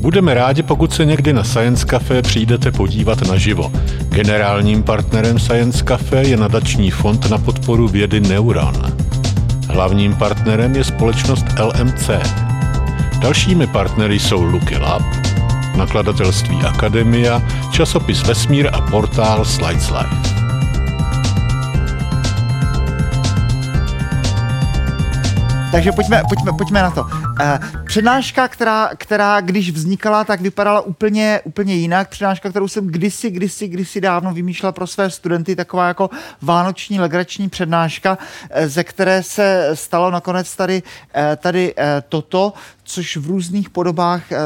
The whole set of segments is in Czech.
Budeme rádi, pokud se někdy na Science Café přijdete podívat naživo. Generálním partnerem Science Café je nadační fond na podporu vědy Neuron. Hlavním partnerem je společnost LMC. Dalšími partnery jsou Lucky Lab, nakladatelství Akademia, časopis Vesmír a portál Slides Life. Takže pojďme, pojďme, pojďme na to. Uh, přednáška, která, která když vznikala, tak vypadala úplně, úplně jinak. Přednáška, kterou jsem kdysi, kdysi, kdysi dávno vymýšlela pro své studenty, taková jako vánoční legrační přednáška, eh, ze které se stalo nakonec tady, eh, tady toto což v různých podobách eh,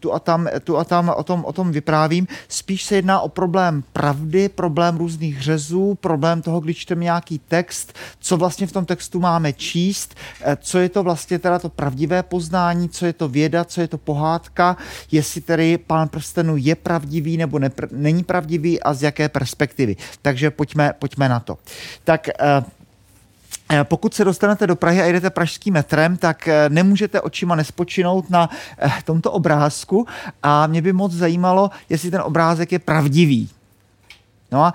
tu a tam, tu a tam o, tom, o tom vyprávím. Spíš se jedná o problém pravdy, problém různých řezů, problém toho, když čteme nějaký text, co vlastně v tom textu máme číst, eh, co je to vlastně teda to pravdivé poznání, co je to věda, co je to pohádka, jestli tedy pán prstenů je pravdivý nebo nepr- není pravdivý a z jaké perspektivy. Takže pojďme, pojďme na to. Tak Eh, pokud se dostanete do Prahy a jdete pražským metrem, tak eh, nemůžete očima nespočinout na eh, tomto obrázku a mě by moc zajímalo, jestli ten obrázek je pravdivý. No a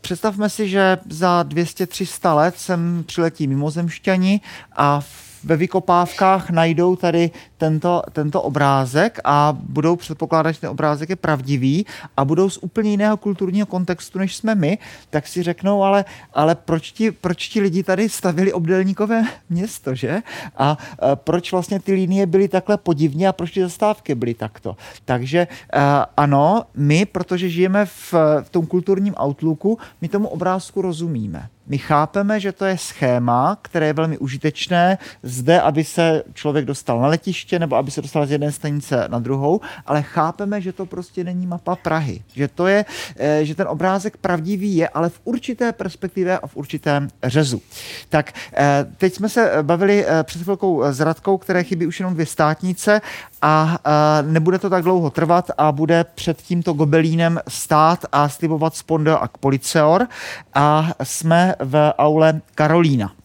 představme si, že za 200-300 let sem přiletí mimozemšťani a ve vykopávkách najdou tady tento, tento obrázek a budou předpokládat, že ten obrázek je pravdivý a budou z úplně jiného kulturního kontextu, než jsme my, tak si řeknou, ale, ale proč, ti, proč ti lidi tady stavili obdelníkové město, že? A, a proč vlastně ty linie byly takhle podivně a proč ty zastávky byly takto? Takže a, ano, my, protože žijeme v, v tom kulturním outlooku, my tomu obrázku rozumíme. My chápeme, že to je schéma, které je velmi užitečné zde, aby se člověk dostal na letiště nebo aby se dostal z jedné stanice na druhou, ale chápeme, že to prostě není mapa Prahy. Že to je, eh, že ten obrázek pravdivý je, ale v určité perspektivě a v určitém řezu. Tak eh, teď jsme se bavili eh, před chvilkou s Radkou, které chybí už jenom dvě státnice a nebude to tak dlouho trvat a bude před tímto gobelínem stát a slibovat spondo a policeor a jsme v aule Karolína.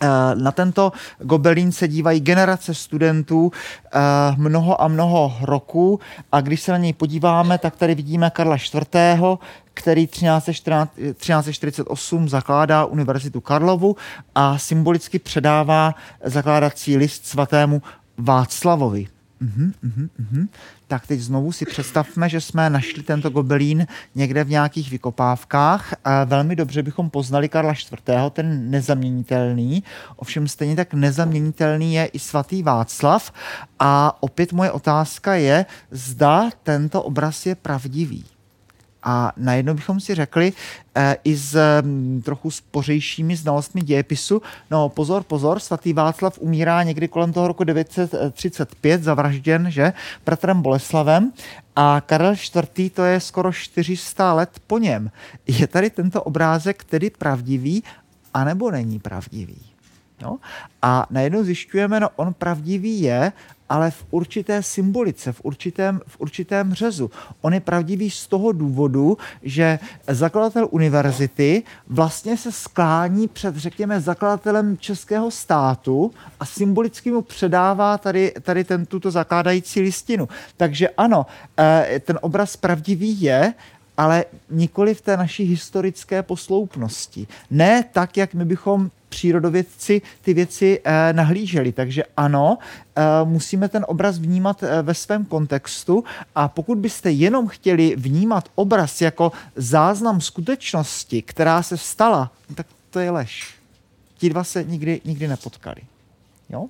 Eh, na tento gobelín se dívají generace studentů eh, mnoho a mnoho roků a když se na něj podíváme, tak tady vidíme Karla IV., který 1348 zakládá Univerzitu Karlovu a symbolicky předává zakládací list svatému Václavovi. Uhum, uhum. Tak teď znovu si představme, že jsme našli tento gobelín někde v nějakých vykopávkách. A velmi dobře bychom poznali Karla IV., ten nezaměnitelný. Ovšem stejně tak nezaměnitelný je i svatý Václav. A opět moje otázka je, zda tento obraz je pravdivý. A najednou bychom si řekli e, i s mm, trochu spořejšími znalostmi dějepisu, no pozor, pozor, svatý Václav umírá někdy kolem toho roku 935, zavražděn, že, bratrem Boleslavem a Karel IV. to je skoro 400 let po něm. Je tady tento obrázek tedy pravdivý, anebo není pravdivý? No? A najednou zjišťujeme, no on pravdivý je, ale v určité symbolice, v určitém, v určitém řezu. On je pravdivý z toho důvodu, že zakladatel univerzity vlastně se sklání před, řekněme, zakladatelem českého státu a symbolicky mu předává tady, tady ten, tuto zakládající listinu. Takže ano, eh, ten obraz pravdivý je, ale nikoli v té naší historické posloupnosti. Ne tak, jak my bychom přírodovědci ty věci eh, nahlíželi. Takže ano, eh, musíme ten obraz vnímat eh, ve svém kontextu a pokud byste jenom chtěli vnímat obraz jako záznam skutečnosti, která se stala, tak to je lež. Ti dva se nikdy, nikdy nepotkali. Jo?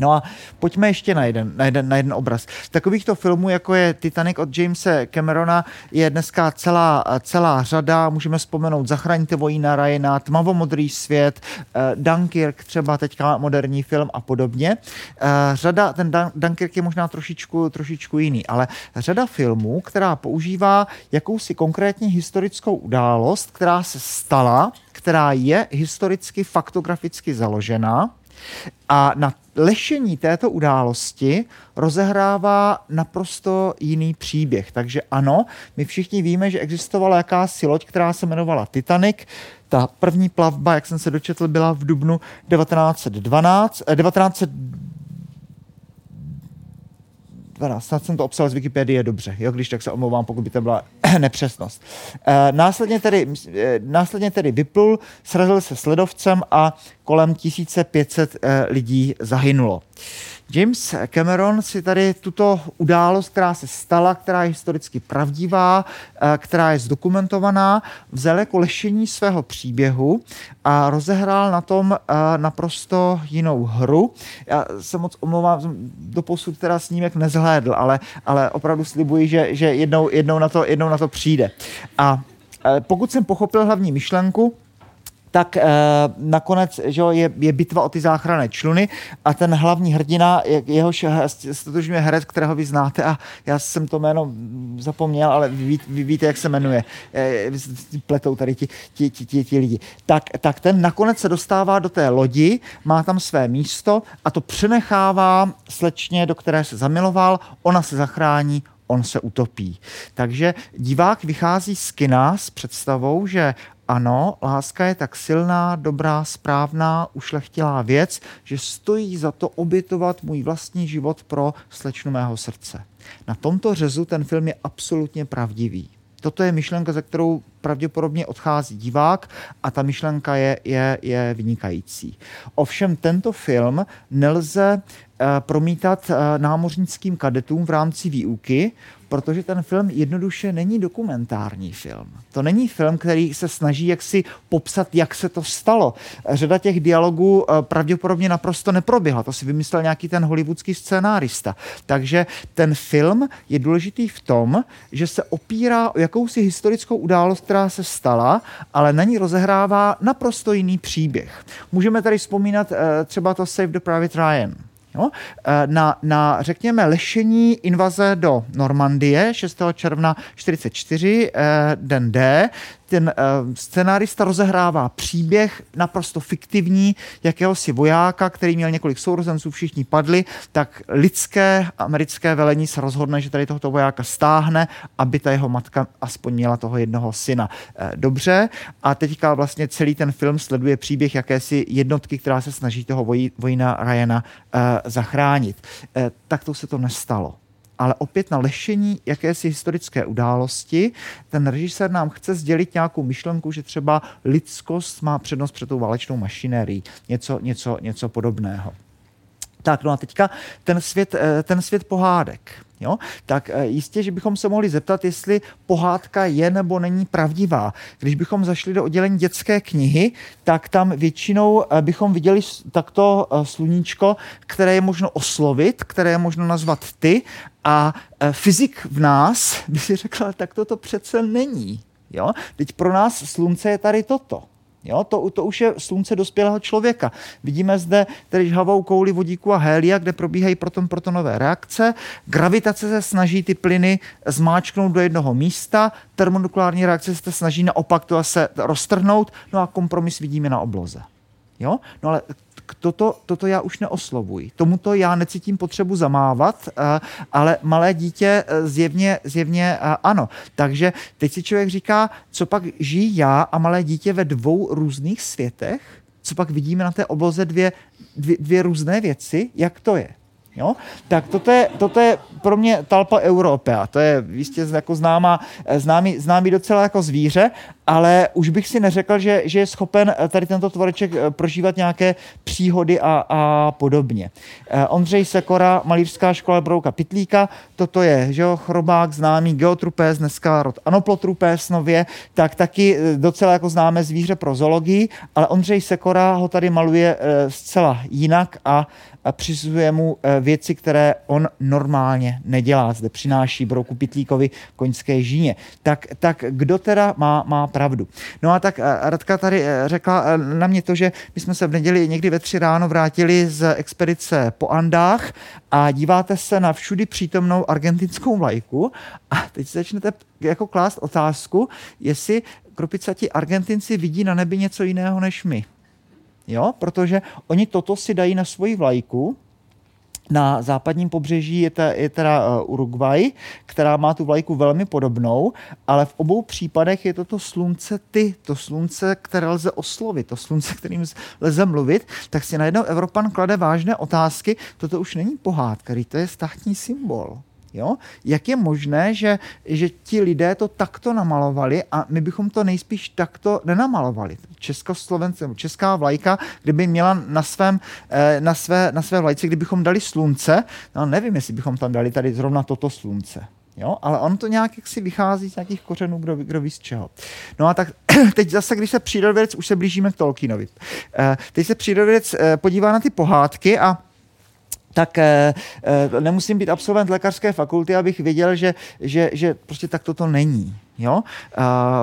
No a pojďme ještě na jeden, na jeden, na jeden obraz. Takovýchto filmů, jako je Titanic od Jamesa Camerona, je dneska celá, celá řada. Můžeme vzpomenout Zachraňte vojína Ryana, Tmavomodrý svět, eh, Dunkirk, třeba teďka moderní film a podobně. Eh, řada, ten Dunkirk je možná trošičku, trošičku jiný, ale řada filmů, která používá jakousi konkrétní historickou událost, která se stala, která je historicky faktograficky založena, a na lešení této události rozehrává naprosto jiný příběh. Takže ano, my všichni víme, že existovala jakási loď, která se jmenovala Titanic. Ta první plavba, jak jsem se dočetl, byla v dubnu 1912, 19 12, snad jsem to obsal z Wikipedie dobře, jo, když tak se omlouvám, pokud by to byla nepřesnost. E, následně, tedy, e, následně tedy vyplul, srazil se s ledovcem a kolem 1500 e, eh, lidí zahynulo. James Cameron si tady tuto událost, která se stala, která je historicky pravdivá, eh, která je zdokumentovaná, vzal jako lešení svého příběhu a rozehrál na tom eh, naprosto jinou hru. Já se moc omlouvám, do posud teda snímek nezhlédl, ale, ale opravdu slibuji, že, že jednou, jednou, na to, jednou na to přijde. A eh, pokud jsem pochopil hlavní myšlenku, tak e, nakonec že je, je bitva o ty záchranné čluny a ten hlavní hrdina, jehož stotožňuje herec, kterého vy znáte a já jsem to jméno zapomněl, ale vy, vy víte, jak se jmenuje. E, pletou tady ti, ti, ti, ti, ti lidi. Tak, tak ten nakonec se dostává do té lodi, má tam své místo a to přenechává slečně, do které se zamiloval, ona se zachrání, on se utopí. Takže divák vychází z kina s představou, že ano, láska je tak silná, dobrá, správná, ušlechtilá věc, že stojí za to obětovat můj vlastní život pro slečnu mého srdce. Na tomto řezu ten film je absolutně pravdivý. Toto je myšlenka, ze kterou pravděpodobně odchází divák a ta myšlenka je, je, je vynikající. Ovšem tento film nelze uh, promítat uh, námořnickým kadetům v rámci výuky, protože ten film jednoduše není dokumentární film. To není film, který se snaží jaksi popsat, jak se to stalo. Řada těch dialogů eh, pravděpodobně naprosto neproběhla. To si vymyslel nějaký ten hollywoodský scénárista. Takže ten film je důležitý v tom, že se opírá o jakousi historickou událost, která se stala, ale na ní rozehrává naprosto jiný příběh. Můžeme tady vzpomínat eh, třeba to Save the Private Ryan. Jo? Eh, na, na, řekněme, lešení invaze do Normandie 6. června 1944, eh, den D, ten uh, scenárista rozehrává příběh naprosto fiktivní jakéhosi vojáka, který měl několik sourozenců, všichni padli, tak lidské americké velení se rozhodne, že tady tohoto vojáka stáhne, aby ta jeho matka aspoň měla toho jednoho syna. Uh, dobře, a teďka vlastně celý ten film sleduje příběh jakési jednotky, která se snaží toho voj, vojna Ryana uh, zachránit. Uh, tak to se to nestalo ale opět na lešení jakési historické události. Ten režisér nám chce sdělit nějakou myšlenku, že třeba lidskost má přednost před tou válečnou mašinérií, něco, něco, něco podobného. Tak, no a teďka ten svět, eh, ten svět pohádek. Jo? Tak eh, jistě, že bychom se mohli zeptat, jestli pohádka je nebo není pravdivá. Když bychom zašli do oddělení dětské knihy, tak tam většinou eh, bychom viděli takto sluníčko, které je možno oslovit, které je možno nazvat ty a fyzik v nás by si řekl, tak toto přece není. Jo? Teď pro nás slunce je tady toto. Jo, to, to už je slunce dospělého člověka. Vidíme zde tedy žhavou kouli vodíku a hélia, kde probíhají proton-protonové reakce. Gravitace se snaží ty plyny zmáčknout do jednoho místa, termonukleární reakce se snaží naopak to se roztrhnout, no a kompromis vidíme na obloze. Jo? No ale toto, toto já už neoslovuji. Tomuto já necítím potřebu zamávat, eh, ale malé dítě eh, zjevně, zjevně eh, ano. Takže teď si člověk říká, co pak žijí já a malé dítě ve dvou různých světech, co pak vidíme na té obloze dvě, dvě, dvě různé věci, jak to je. Jo? Tak toto je, toto je pro mě talpa Europea. To je jistě jako známá, známý, známý docela jako zvíře ale už bych si neřekl, že, že je schopen tady tento tvoreček prožívat nějaké příhody a, a podobně. Ondřej Sekora, Malířská škola Brouka Pitlíka, toto je že jo, chrobák známý geotrupés, dneska rod anoplotrupés nově, tak taky docela jako známe zvíře pro zoologii, ale Ondřej Sekora ho tady maluje zcela jinak a přisuzuje mu eh, věci, které on normálně nedělá. Zde přináší Brouku Pitlíkovi koňské žíně. Tak, tak kdo teda má, má pravdu? No a tak eh, Radka tady eh, řekla na mě to, že my jsme se v neděli někdy ve tři ráno vrátili z expedice po Andách a díváte se na všudy přítomnou argentinskou vlajku a teď začnete jako klást otázku, jestli kropicati Argentinci vidí na nebi něco jiného než my jo? protože oni toto si dají na svoji vlajku, na západním pobřeží je, ta, je teda uh, Uruguay, která má tu vlajku velmi podobnou, ale v obou případech je to to slunce ty, to slunce, které lze oslovit, to slunce, kterým lze mluvit, tak si najednou Evropan klade vážné otázky, toto už není pohádka, to je státní symbol. Jo? Jak je možné, že, že ti lidé to takto namalovali a my bychom to nejspíš takto nenamalovali? Československé, česká vlajka, kdyby měla na, svém, eh, na, své, na své vlajce, kdybychom dali slunce, no nevím, jestli bychom tam dali tady zrovna toto slunce. Jo? Ale on to nějak jak si vychází z nějakých kořenů, kdo, kdo ví z čeho. No a tak teď zase, když se přírodovědec, už se blížíme k Tolkienovi. Eh, teď se přírodovědec eh, podívá na ty pohádky a tak eh, eh, nemusím být absolvent lékařské fakulty, abych věděl, že, že, že prostě tak toto není. Jo?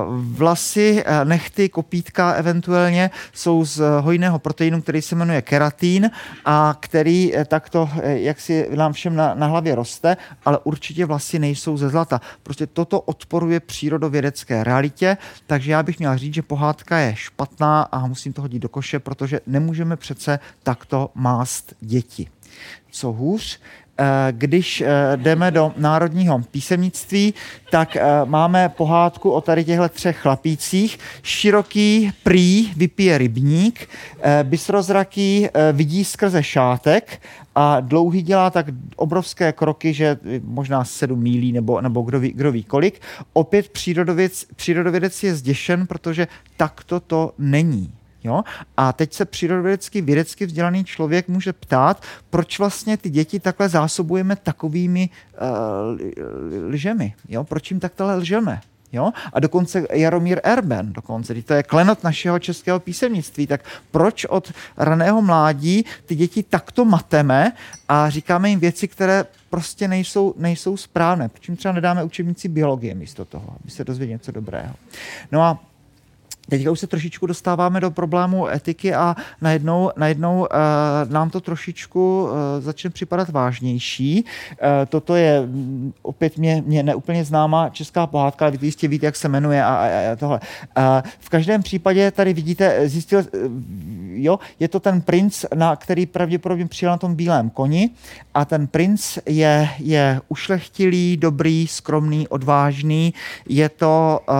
Vlasy, eh, nechty, kopítka eventuálně jsou z hojného proteinu, který se jmenuje keratín a který takto, jak si nám všem na, na hlavě roste, ale určitě vlasy nejsou ze zlata. Prostě toto odporuje přírodovědecké realitě, takže já bych měl říct, že pohádka je špatná a musím to hodit do koše, protože nemůžeme přece takto mást děti co hůř. Eh, když eh, jdeme do národního písemnictví, tak eh, máme pohádku o tady těchto třech chlapících. Široký prý vypije rybník, bysrozraký vidí skrze šátek a dlouhý dělá tak obrovské kroky, že možná sedm mílí nebo, nebo kdo, ví, kdo ví kolik. Opět přírodovědec, přírodovědec je zděšen, protože takto to není. Jo? A teď se přírodovědecky, vědecky vzdělaný člověk může ptát, proč vlastně ty děti takhle zásobujeme takovými uh, lžemi. Jo? Proč jim takhle lžeme? Jo? A dokonce Jaromír Erben, dokonce, to je klenot našeho českého písemnictví, tak proč od raného mládí ty děti takto mateme a říkáme jim věci, které prostě nejsou, nejsou správné? Proč jim třeba nedáme učebnici biologie místo toho, aby se dozvěděli něco dobrého? No a Teďka už se trošičku dostáváme do problému etiky a najednou, najednou uh, nám to trošičku uh, začne připadat vážnější. Uh, toto je mm, opět mě, mě neúplně známá česká pohádka, ale vy jistě víte, jak se jmenuje a, a, a tohle. Uh, v každém případě tady vidíte, zjistil, uh, jo, je to ten princ, na který pravděpodobně přijel na tom bílém koni a ten princ je, je ušlechtilý, dobrý, skromný, odvážný. Je to uh,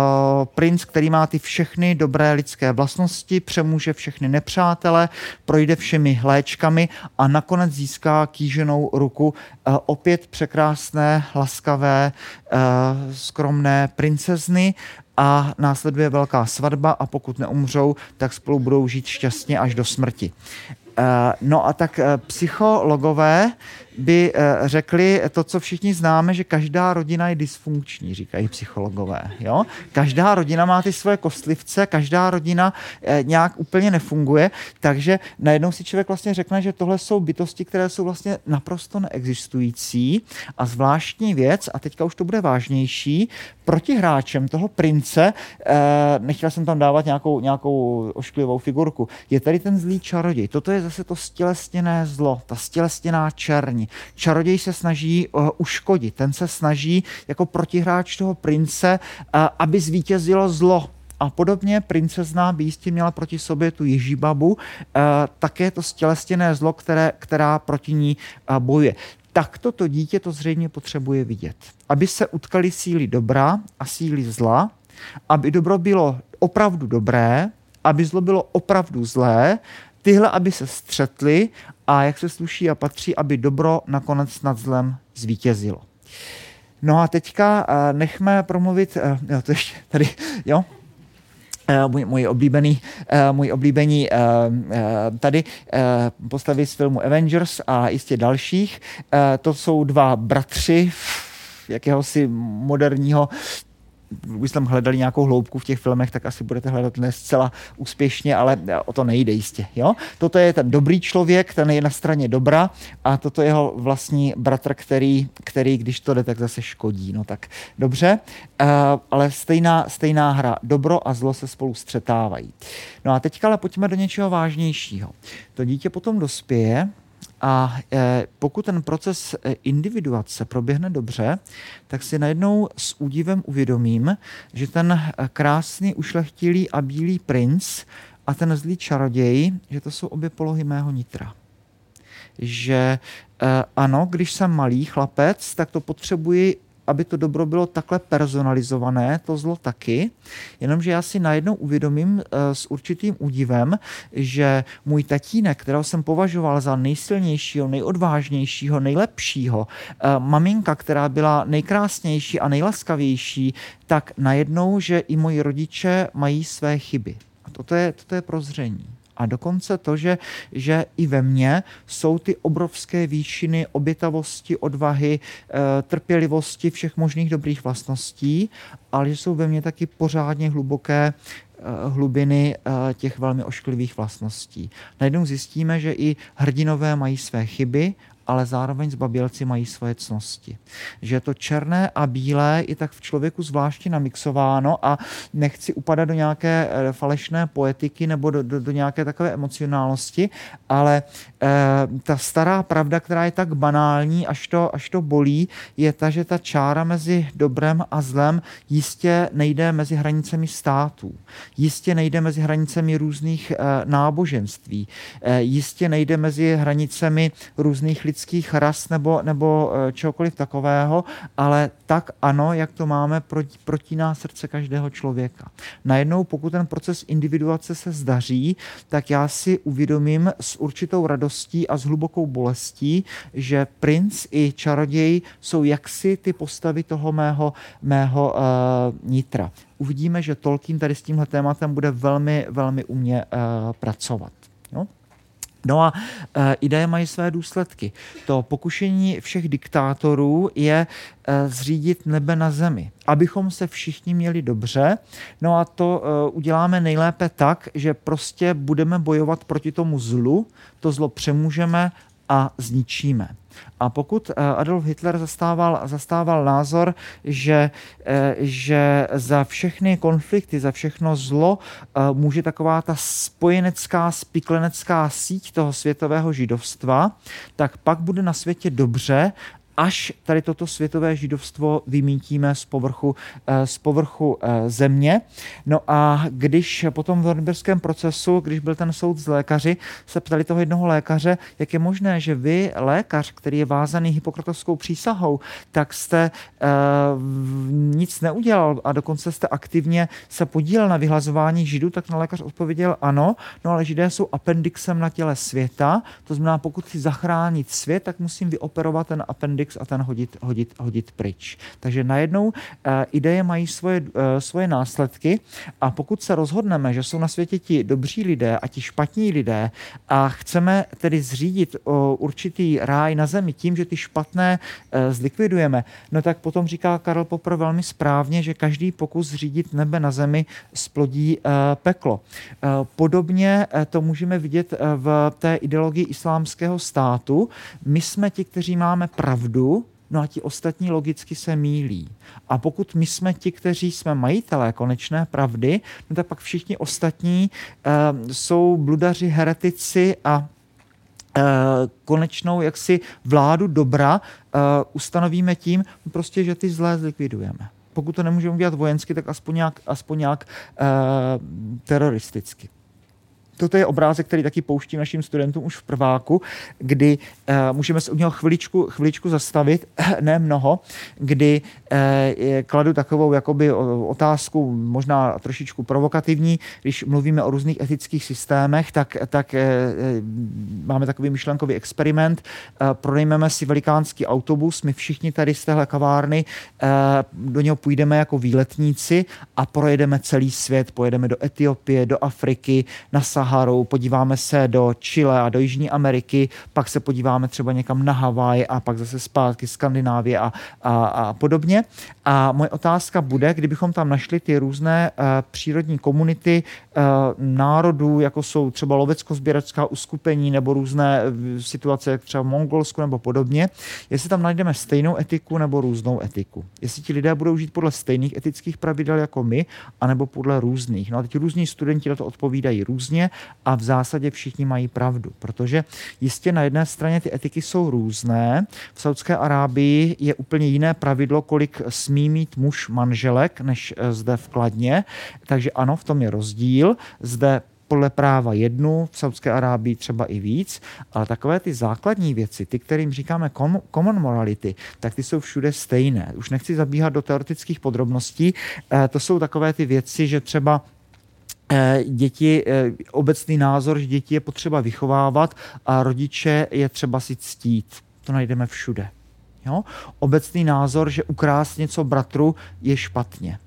princ, který má ty všechny dobré lidské vlastnosti, přemůže všechny nepřátele, projde všemi léčkami a nakonec získá kýženou ruku uh, opět překrásné, laskavé, uh, skromné princezny a následuje velká svatba a pokud neumřou, tak spolu budou žít šťastně až do smrti. No a tak psychologové by eh, řekli to, co všichni známe, že každá rodina je dysfunkční, říkají psychologové. Jo? Každá rodina má ty svoje kostlivce, každá rodina eh, nějak úplně nefunguje, takže najednou si člověk vlastně řekne, že tohle jsou bytosti, které jsou vlastně naprosto neexistující a zvláštní věc, a teďka už to bude vážnější, protihráčem toho prince, eh, nechtěl jsem tam dávat nějakou, nějakou ošklivou figurku, je tady ten zlý čaroděj. Toto je zase to stělesněné zlo, ta stělesněná Čaroděj se snaží uh, uškodit, ten se snaží jako protihráč toho prince, uh, aby zvítězilo zlo, a podobně princezna by jistě měla proti sobě tu Ježíbabu, uh, také to stělestěné zlo, které, která proti ní bojuje. Takto to dítě to zřejmě potřebuje vidět. Aby se utkali síly dobra a síly zla, aby dobro bylo opravdu dobré, aby zlo bylo opravdu zlé, tyhle, aby se střetly a jak se sluší a patří, aby dobro nakonec nad zlem zvítězilo. No a teďka uh, nechme promluvit, uh, jo, to ještě tady, jo, Uh, můj, můj oblíbený, můj oblíbený tady postavy z filmu Avengers a jistě dalších. To jsou dva bratři jakéhosi moderního když tam hledali nějakou hloubku v těch filmech, tak asi budete hledat ne zcela úspěšně, ale o to nejde jistě. Jo? Toto je ten dobrý člověk, ten je na straně dobra a toto je jeho vlastní bratr, který, který když to jde, tak zase škodí. No tak dobře, uh, ale stejná, stejná hra. Dobro a zlo se spolu střetávají. No a teďka ale pojďme do něčeho vážnějšího. To dítě potom dospěje, a e, pokud ten proces e, individuace proběhne dobře, tak si najednou s údivem uvědomím, že ten e, krásný, ušlechtilý a bílý princ a ten zlý čaroděj, že to jsou obě polohy mého nitra. Že ano, když jsem malý chlapec, tak to potřebuji aby to dobro bylo takhle personalizované, to zlo taky, jenomže já si najednou uvědomím eh, s určitým údivem, že můj tatínek, kterého jsem považoval za nejsilnějšího, nejodvážnějšího, nejlepšího, eh, maminka, která byla nejkrásnější a nejlaskavější, tak najednou, že i moji rodiče mají své chyby. A toto je, toto je prozření a dokonce to, že, že i ve mně jsou ty obrovské výšiny obětavosti, odvahy, eh, trpělivosti, všech možných dobrých vlastností, ale že jsou ve mně taky pořádně hluboké eh, hlubiny eh, těch velmi ošklivých vlastností. Najednou zjistíme, že i hrdinové mají své chyby ale zároveň zbabělci mají svoje cnosti. Že to černé a bílé i tak v člověku zvláště namixováno a nechci upadat do nějaké eh, falešné poetiky nebo do, do, do nějaké takové emocionálnosti, ale e, ta stará pravda, která je tak banální, až to, až to bolí, je ta, že ta čára mezi dobrem a zlem jistě nejde mezi hranicemi států. Jistě nejde mezi hranicemi různých e, náboženství. E, jistě nejde mezi hranicemi různých lidských lidských ras nebo, nebo eh, čehokoliv takového, ale tak ano, jak to máme, proti, protíná srdce každého člověka. Najednou, pokud ten proces individuace se zdaří, tak já si uvědomím s určitou radostí a s hlubokou bolestí, že princ i čaroděj jsou jaksi ty postavy toho mého, mého uh, nitra. Uvidíme, že Tolkien tady s tímhle tématem bude velmi, velmi umě uh, pracovat. No a e, ideje mají své důsledky. To pokušení všech diktátorů je e, zřídit nebe na zemi, abychom se všichni měli dobře. No a to e, uděláme nejlépe tak, že prostě budeme bojovat proti tomu zlu, to zlo přemůžeme a zničíme. A pokud eh, Adolf Hitler zastával, zastával názor, že, eh, že za všechny konflikty, za všechno zlo eh, může taková ta spojenecká, spiklenecká síť toho světového židovstva, tak pak bude na světě dobře až tady toto světové židovstvo vymítíme z povrchu, eh, z povrchu eh, země. No a když potom v Nürnberském procesu, když byl ten soud z lékaři, se ptali toho jednoho lékaře, jak je možné, že vy, lékař, který je vázaný hypokratovskou přísahou, tak jste uh, nic neudělal a dokonce jste aktivně se podílel na vyhlazování židů, tak na lékař odpověděl ano, no ale židé jsou appendixem na těle světa, to znamená, pokud chci zachránit svět, tak musím vyoperovat ten appendix Netflix a ten hodit, hodit, hodit pryč. Takže najednou uh, ideje mají svoje, uh, svoje následky a pokud se rozhodneme, že jsou na světě ti dobří lidé a ti špatní lidé a chceme tedy zřídit určitý ráj na zemi tím, že ty špatné uh, zlikvidujeme, no tak potom říká Karel Popper velmi správně, že každý pokus zřídit nebe na zemi splodí peklo. Podobně to můžeme vidět v té ideologii islámského státu. My jsme ti, kteří máme pravdu, pravdu, no a ti ostatní logicky se mílí. A pokud my jsme ti, kteří jsme majitelé konečné pravdy, no tak pak všichni ostatní uh, jsou bludaři, heretici a uh, konečnou jaksi vládu dobra uh, ustanovíme tím, prostě, že ty zlé zlikvidujeme. Pokud to nemůžeme udělat vojensky, tak aspoň nějak, aspoň nějak uh, teroristicky. Toto je obrázek, který taky pouštím našim studentům už v prváku, kdy uh, můžeme se u něho chviličku, chviličku zastavit, ne mnoho, kdy uh, kladu takovou jakoby otázku, možná trošičku provokativní, když mluvíme o různých etických systémech, tak, tak uh, máme takový myšlenkový experiment, uh, pronajmeme si velikánský autobus, my všichni tady z téhle kavárny uh, do něho půjdeme jako výletníci a projedeme celý svět, pojedeme do Etiopie, do Afriky, na Saharou, podíváme se do Chile a do Jižní Ameriky, pak se podíváme třeba někam na Havaj a pak zase zpátky Skandinávie a, a, a podobně. A moje otázka bude, kdybychom tam našli ty různé uh, přírodní komunity uh, národů, jako jsou třeba lovecko-sběracká uskupení nebo různé uh, situace, jak třeba v Mongolsku nebo podobně, jestli tam najdeme stejnou etiku nebo různou etiku. Jestli ti lidé budou žít podle stejných etických pravidel jako my, anebo podle různých. No a ti různí studenti na to odpovídají různě a v zásadě všichni mají pravdu, protože jistě na jedné straně ty etiky jsou různé. V Saudské Arábii je úplně jiné pravidlo, kolik smí mít muž manželek, než eh, zde v Kladně, takže ano, v tom je rozdíl. Zde podle práva jednu, v Saudské Arábii třeba i víc, ale takové ty základní věci, ty, kterým říkáme common morality, tak ty jsou všude stejné. Už nechci zabíhat do teoretických podrobností, eh, to jsou takové ty věci, že třeba děti, eh, obecný názor, že děti je potřeba vychovávat a rodiče je třeba si ctít. To najdeme všude. Jo? Obecný názor, že ukrást něco bratru je špatně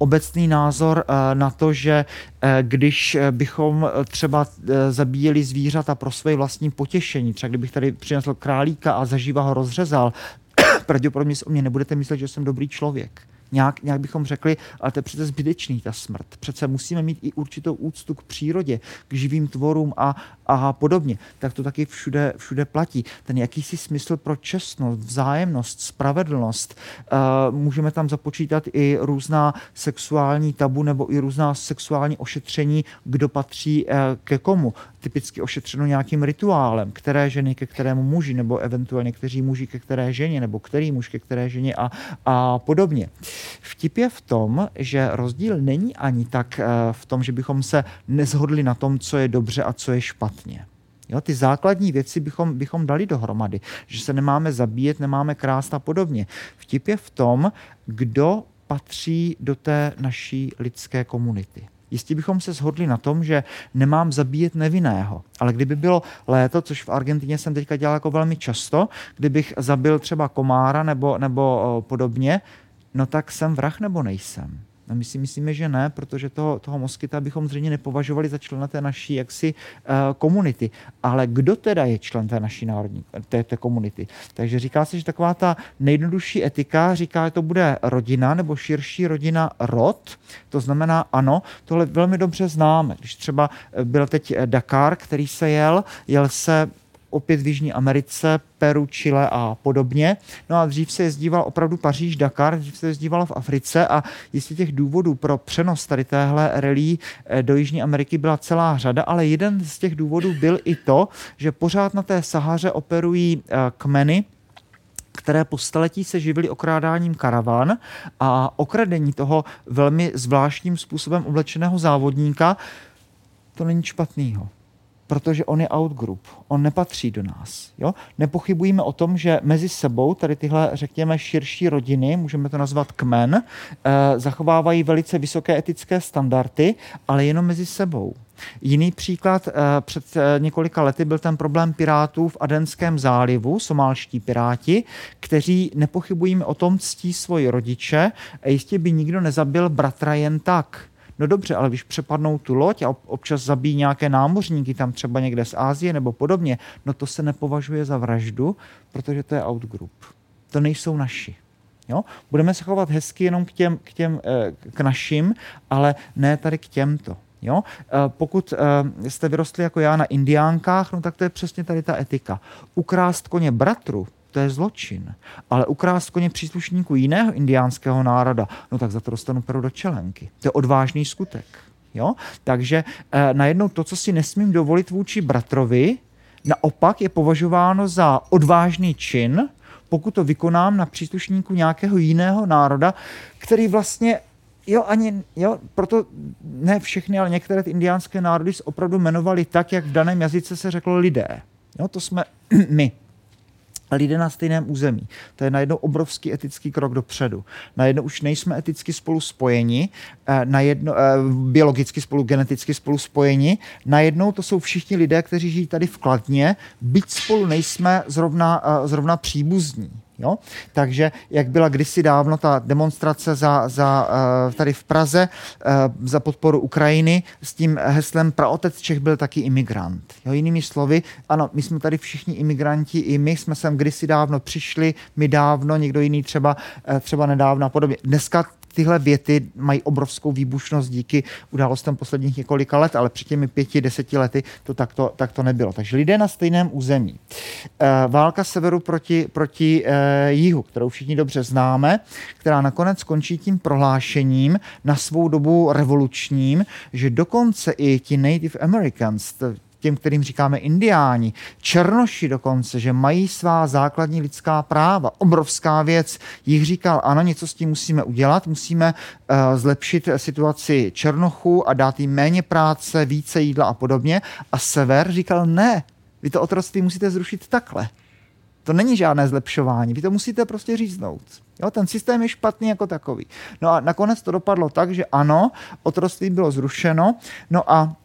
obecný názor eh, na to, že eh, když bychom třeba eh, zabíjeli zvířata pro své vlastní potěšení, třeba kdybych tady přinesl králíka a zaživa ho rozřezal, pravděpodobně o mě nebudete myslet, že jsem dobrý člověk nějak, nějak bychom řekli, ale to je přece zbytečný, ta smrt. Přece musíme mít i určitou úctu k přírodě, k živým tvorům a, a podobně. Tak to taky všude, všude platí. Ten jakýsi smysl pro čestnost, vzájemnost, spravedlnost. Uh, můžeme tam započítat i různá sexuální tabu nebo i různá sexuální ošetření, kdo patří uh, ke komu. Typicky ošetřeno nějakým rituálem, které ženy ke kterému muži, nebo eventuálně kteří muži ke které ženě, nebo který muž ke které ženě a, a podobně. Vtip je v tom, že rozdíl není ani tak uh, v tom, že bychom se nezhodli na tom, co je dobře a co je špatně. Jo, ty základní věci bychom, bychom dali dohromady, že se nemáme zabíjet, nemáme krást a podobně. Vtip je v tom, kdo patří do té naší lidské komunity. Jistě bychom se shodli na tom, že nemám zabíjet nevinného. Ale kdyby bylo léto, což v Argentině jsem teďka dělal jako velmi často, kdybych zabil třeba komára nebo, nebo podobně, no tak jsem vrah nebo nejsem. No my si myslíme, že ne, protože toho, toho moskyta bychom zřejmě nepovažovali za člena té naší jaksi uh, komunity. Ale kdo teda je člen té naší národní, té, té komunity? Takže říká se, že taková ta nejjednodušší etika říká, že to bude rodina nebo širší rodina rod. To znamená, ano, tohle velmi dobře známe. Když třeba byl teď Dakar, který se jel, jel se opět v Jižní Americe, Peru, Chile a podobně. No a dřív se jezdíval opravdu Paříž, Dakar, dřív se jezdívalo v Africe a jistě těch důvodů pro přenos tady téhle relí eh, do Jižní Ameriky byla celá řada, ale jeden z těch důvodů byl i to, že pořád na té Sahaře operují eh, kmeny, které po staletí se živily okrádáním karavan a okradení toho velmi zvláštním způsobem oblečeného závodníka, to není špatného protože on je outgroup, on nepatří do nás. Jo? Nepochybujeme o tom, že mezi sebou tady tyhle, řekněme, širší rodiny, můžeme to nazvat kmen, eh, zachovávají velice vysoké etické standardy, ale jenom mezi sebou. Jiný příklad, eh, před eh, několika lety byl ten problém pirátů v Adenském zálivu, somálští piráti, kteří nepochybujeme o tom ctí svoji rodiče a jistě by nikdo nezabil bratra jen tak. No dobře, ale když přepadnou tu loď a občas zabíjí nějaké námořníky tam třeba někde z Ázie nebo podobně, no to se nepovažuje za vraždu, protože to je outgroup. To nejsou naši. Jo? Budeme se chovat hezky jenom k, těm, k, těm, eh, k našim, ale ne tady k těmto. Jo? Eh, pokud eh, jste vyrostli jako já na indiánkách, no tak to je přesně tady ta etika. Ukrást koně bratru, to je zločin. Ale ukrást koně příslušníků jiného indiánského národa, no tak za to dostanu peru do čelenky. To je odvážný skutek. Jo? Takže eh, najednou to, co si nesmím dovolit vůči bratrovi, naopak je považováno za odvážný čin, pokud to vykonám na příslušníku nějakého jiného národa, který vlastně jo, ani, jo, proto ne všechny, ale některé ty indiánské národy opravdu jmenovali tak, jak v daném jazyce se řeklo lidé. Jo, to jsme my lidé na stejném území. To je najednou obrovský etický krok dopředu. Najednou už nejsme eticky spolu spojeni, eh, najednou, eh, biologicky spolu, geneticky spolu spojeni. Najednou to jsou všichni lidé, kteří žijí tady v Kladně, byť spolu nejsme zrovna, eh, zrovna příbuzní. Jo? Takže jak byla kdysi dávno ta demonstrace za, za, uh, tady v Praze uh, za podporu Ukrajiny s tím heslem Praotec Čech byl taky imigrant. Jo? Jinými slovy, ano, my jsme tady všichni imigranti, i my jsme sem kdysi dávno přišli, my dávno, někdo jiný třeba, uh, třeba nedávno a podobně. Dneska tyhle věty mají obrovskou výbušnost díky událostem posledních několika let, ale před těmi pěti, deseti lety to takto, tak to nebylo. Takže lidé na stejném území. Eh, válka severu proti, proti eh, jihu, kterou všichni dobře známe, která nakonec skončí tím prohlášením na svou dobu revolučním, že dokonce i ti Native Americans, těm, kterým říkáme indiáni, černoši dokonce, že mají svá základní lidská práva. Obrovská věc. Jich říkal, ano, něco s tím musíme udělat, musíme uh, zlepšit situaci černochů a dát jim méně práce, více jídla a podobně. A sever říkal, ne, vy to otroctví musíte zrušit takhle. To není žádné zlepšování, vy to musíte prostě říznout. Jo, ten systém je špatný jako takový. No a nakonec to dopadlo tak, že ano, otroctví bylo zrušeno, no a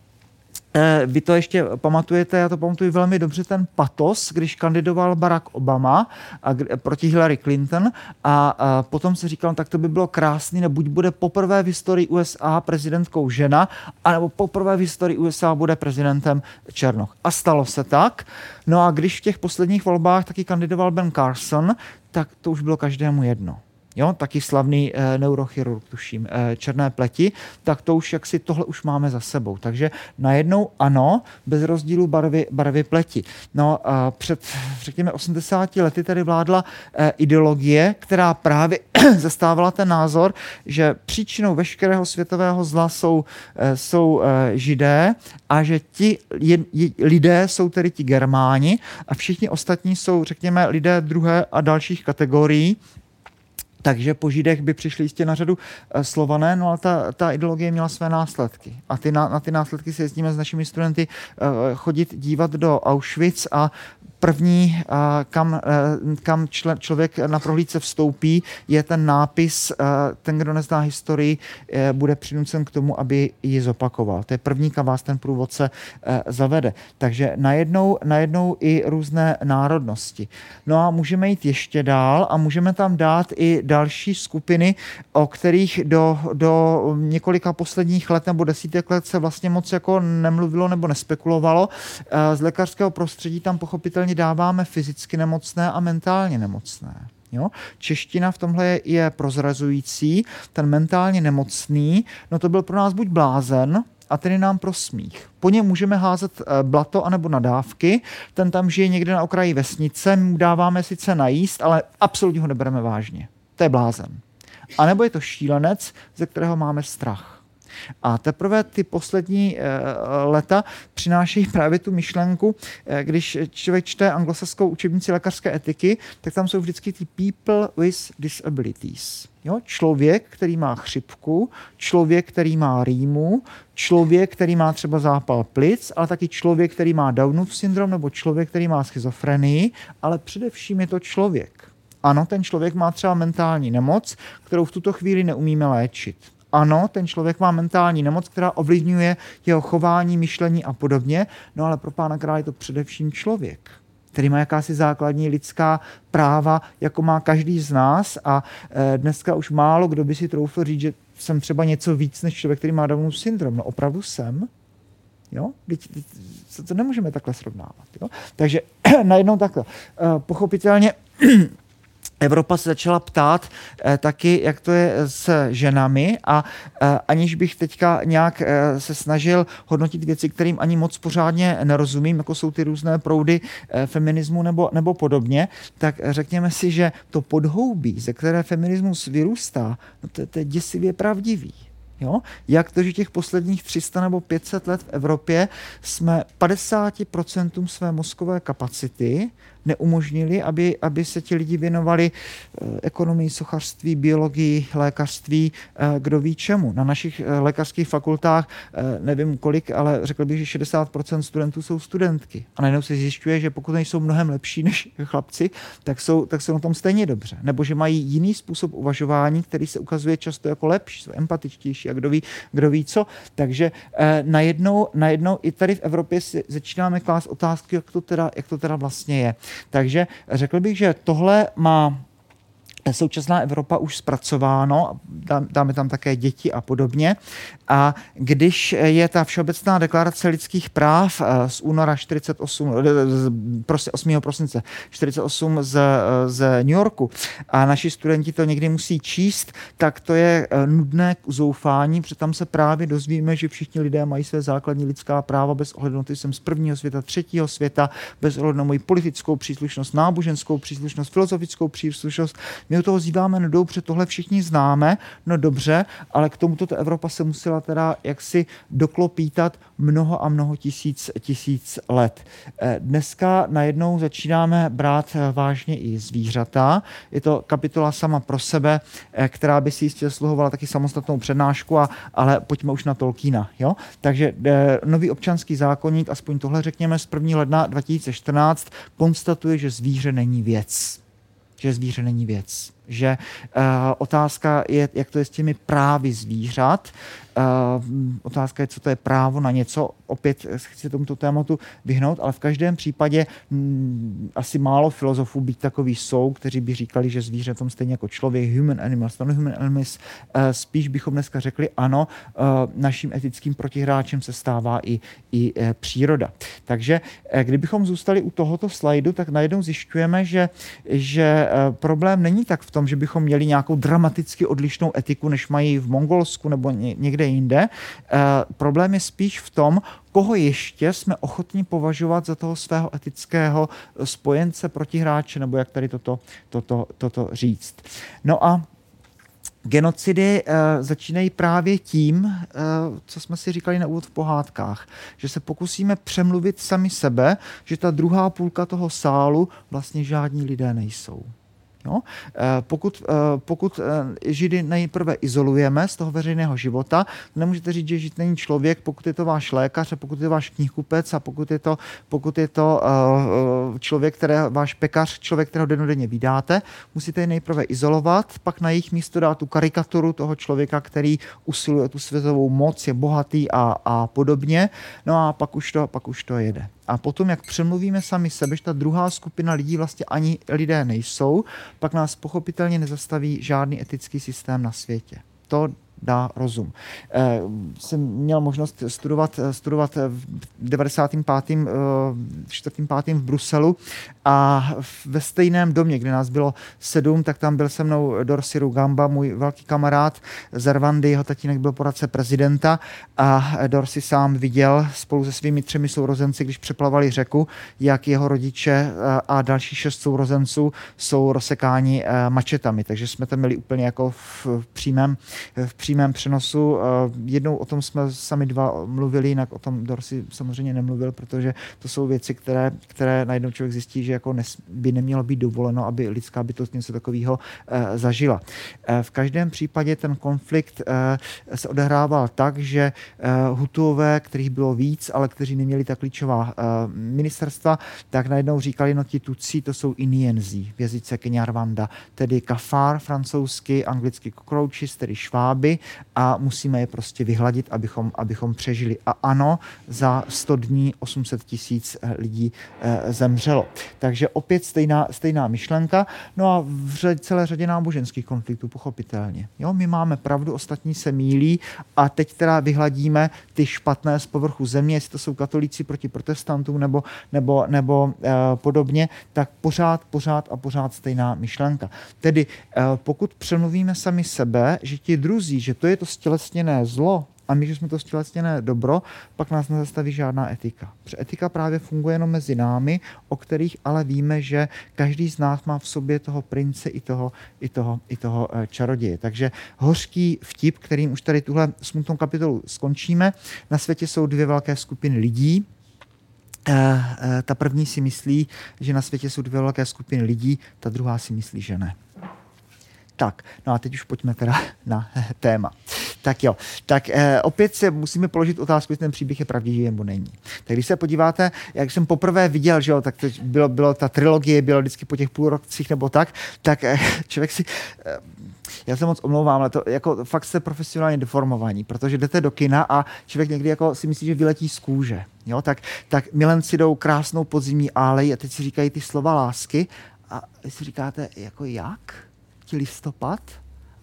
vy to ještě pamatujete, já to pamatuju velmi dobře, ten patos, když kandidoval Barack Obama a, proti Hillary Clinton a, a potom se říkal, tak to by bylo krásný, nebo buď bude poprvé v historii USA prezidentkou žena, anebo poprvé v historii USA bude prezidentem Černoch. A stalo se tak. No a když v těch posledních volbách taky kandidoval Ben Carson, tak to už bylo každému jedno jo, taky slavný e, neurochirurg, tuším, e, černé pleti, tak to už jak si tohle už máme za sebou. Takže najednou ano, bez rozdílu barvy, barvy pleti. No a před, řekněme, 80 lety tady vládla e, ideologie, která právě zastávala ten názor, že příčinou veškerého světového zla jsou, e, jsou e, židé a že ti je, je, lidé jsou tedy ti germáni a všichni ostatní jsou, řekněme, lidé druhé a dalších kategorií, takže po Židech by přišli jistě na řadu eh, Slované, no ale ta, ta ideologie měla své následky. A ty na, na ty následky se jezdíme s našimi studenty uh, chodit dívat do Auschwitz a první, kam, e, kam člen, člověk na prohlídce vstoupí, je ten nápis, ten, kdo nezná historii, bude přinucen k tomu, aby ji zopakoval. To je první, kam vás ten průvodce zavede. Takže najednou, najednou i různé národnosti. No a můžeme jít ještě dál a můžeme tam dát i skupiny, o kterých do, do několika posledních let nebo desítek let se vlastně moc jako nemluvilo nebo nespekulovalo. Z lékařského prostředí tam pochopitelně dáváme fyzicky nemocné a mentálně nemocné. Jo? Čeština v tomhle je, prozrazující. Ten mentálně nemocný, no to byl pro nás buď blázen, a ten je nám pro smích. Po něm můžeme házet eh, blato anebo nadávky. Ten tam žije někde na okraji vesnice, mu dáváme sice najíst, ale absolutně ho nebereme vážně. To je blázen. A nebo je to šílenec, ze kterého máme strach. A teprve ty poslední eh, leta přinášejí právě tu myšlenku, eh, když člověk čte anglosaskou učebnici lékařské etiky, tak tam jsou vždycky ty people with disabilities. Jo? Člověk, který má chřipku, člověk, který má rýmu, člověk, který má třeba zápal plic, ale taky člověk, který má Downův syndrom nebo člověk, který má schizofrenii, ale především je to člověk. Ano, ten člověk má třeba mentální nemoc, kterou v tuto chvíli neumíme léčit ano, ten člověk má mentální nemoc, která ovlivňuje jeho chování, myšlení a podobně, no ale pro pána krále je to především člověk který má jakási základní lidská práva, jako má každý z nás a e, dneska už málo kdo by si troufl říct, že jsem třeba něco víc než člověk, který má Downův syndrom. No opravdu jsem. Jo? Teď, teď, to nemůžeme takhle srovnávat. Jo? Takže najednou takhle. E, pochopitelně Evropa se začala ptát eh, taky, jak to je s ženami a eh, aniž bych teďka nějak eh, se snažil hodnotit věci, kterým ani moc pořádně nerozumím, jako jsou ty různé proudy eh, feminismu nebo, nebo podobně, tak řekněme si, že to podhoubí, ze které feminismus vyrůstá, no to, to je děsivě pravdivý. Jo? Jak to, že těch posledních 300 nebo 500 let v Evropě jsme 50% své mozkové kapacity neumožnili, aby, aby se ti lidi věnovali eh, ekonomii, sochařství, biologii, lékařství, eh, kdo ví čemu. Na našich eh, lékařských fakultách nevím kolik, ale řekl bych, že 60% studentů jsou studentky. A najednou se zjišťuje, že pokud nejsou mnohem lepší než chlapci, tak jsou, tak jsou na tom stejně dobře. Nebo že mají jiný způsob uvažování, který se ukazuje často jako lepší, jsou empatičtější a kdo ví, kdo ví co. Takže eh, najednou, najednou i tady v Evropě si začínáme klást otázky, jak to teda, jak to teda vlastně je. Takže řekl bych, že tohle má současná Evropa už zpracováno, dáme tam také děti a podobně. A když je ta Všeobecná deklarace lidských práv eh, z února 48, 8. Eh, prosince 48 z, eh, z New Yorku a naši studenti to někdy musí číst, tak to je nudné k uzoufání, protože tam se právě dozvíme, že všichni lidé mají své základní lidská práva bez ohledu na to, jsem z prvního světa, třetího světa, bez ohledu na moji politickou příslušnost, náboženskou příslušnost, filozofickou příslušnost. My u toho zýváme, no dobře, tohle všichni známe, no dobře, ale k tomuto ta Evropa se musela teda jaksi doklopítat mnoho a mnoho tisíc, tisíc let. Eh, dneska najednou začínáme brát eh, vážně i zvířata. Je to kapitola sama pro sebe, eh, která by si jistě sluhovala taky samostatnou přednášku, a, ale pojďme už na Tolkiena. Jo? Takže nový občanský zákonník, aspoň tohle řekněme z 1. ledna 2014, konstatuje, že zvíře není věc. Že zvíře není věc že uh, otázka je, jak to je s těmi právy zvířat. Uh, otázka je, co to je právo na něco. Opět chci tomuto tématu vyhnout, ale v každém případě m, mm, asi málo filozofů být takový jsou, kteří by říkali, že zvíře tom stejně jako člověk, human animals, non human animals, spíš bychom dneska řekli ano, uh, naším etickým protihráčem se stává i, i příroda. Takže kdybychom zůstali u tohoto slajdu, tak najednou zjišťujeme, že, že problém není tak v tom, že bychom měli nějakou dramaticky odlišnou etiku, než mají v Mongolsku nebo někde jinde. Uh, problém je spíš v tom, koho ještě jsme ochotni považovat za toho svého etického spojence, protihráče, nebo jak tady toto, toto, toto říct. No a Genocidy uh, začínají právě tím, uh, co jsme si říkali na úvod v pohádkách, že se pokusíme přemluvit sami sebe, že ta druhá půlka toho sálu vlastně žádní lidé nejsou. Jo? Eh, pokud, eh, pokud eh, Židy nejprve izolujeme z toho veřejného života, nemůžete říct, že Žid není člověk, pokud je to váš lékař a pokud je to váš knihkupec a pokud je to, pokud je to člověk, které, váš pekař, člověk, kterého denodenně vydáte, musíte je nejprve izolovat, pak na jejich místo dát tu karikaturu toho člověka, který usiluje tu světovou moc, je bohatý a, a podobně. No a pak už to, pak už to jede. A potom, jak přemluvíme sami sebe, že ta druhá skupina lidí vlastně ani lidé nejsou, pak nás pochopitelně nezastaví žádný etický systém na světě. To dá rozum. E, jsem měl možnost studovat, studovat v 95. 4. 5. v Bruselu a ve stejném domě, kde nás bylo sedm, tak tam byl se mnou Dorsi Rugamba, můj velký kamarád z Rwandy, jeho tatínek byl poradce prezidenta a Dorsi sám viděl spolu se svými třemi sourozenci, když přeplavali řeku, jak jeho rodiče eh, a další šest sourozenců jsou rozsekáni eh, mačetami. Takže jsme tam měli úplně jako v přímém, v přímém přenosu. Eh, jednou o tom jsme sami dva mluvili, jinak o tom Dorsi samozřejmě nemluvil, protože to jsou věci, které, které najednou člověk zjistí, že jako by nemělo být dovoleno, aby lidská bytost něco takového eh, zažila. Eh, v každém případě ten konflikt se odehrával tak, že Hutuové, kterých bylo víc, ale kteří neměli ta klíčová ministerstva, tak najednou říkali, no ti Tutsi, to jsou Inienzí v jazyce Kenyarwanda, tedy kafár francouzsky, anglicky cockroaches, tedy šváby a musíme je prostě vyhladit, abychom, abychom přežili. A ano, za 100 dní 800 tisíc eh, lidí eh, zemřelo. Takže opět stejná, stejná myšlenka. No a v celé řadě náboženských konfliktů, pochopitelně. Jo, my máme pravdu, ostatní se mílí a teď teda vyhladíme ty špatné z povrchu země, jestli to jsou katolíci proti protestantům nebo, nebo, nebo eh, podobně, tak pořád, pořád a pořád stejná myšlenka. Tedy eh, pokud přemluvíme sami sebe, že ti druzí, že to je to stělesněné zlo, a my, že jsme to stělesněné dobro, pak nás nezastaví žádná etika. Protože etika právě funguje jenom mezi námi, o kterých ale víme, že každý z nás má v sobě toho prince i toho, i toho, i toho eh, čaroděje. Takže hořký vtip, kterým už tady tuhle smutnou kapitolu skončíme. Na světě jsou dvě velké skupiny lidí, Uh, uh, ta první si myslí, že na světě jsou dvě velké skupiny lidí, ta druhá si myslí, že ne. Tak, no a teď už pojďme teda na téma. Tak jo, tak eh, opět se musíme položit otázku, jestli ten příběh je pravdivý nebo není. Tak když se podíváte, jak jsem poprvé viděl, že jo, tak to bylo, bylo ta trilogie, bylo vždycky po těch půl rocích nebo tak, tak eh, člověk si... Eh, já se moc omlouvám, ale to jako fakt jste profesionálně deformovaní, protože jdete do kina a člověk někdy jako si myslí, že vyletí z kůže. Jo? Tak, tak milenci jdou krásnou podzimní álej a teď si říkají ty slova lásky a vy si říkáte, jako jak? Ti listopad?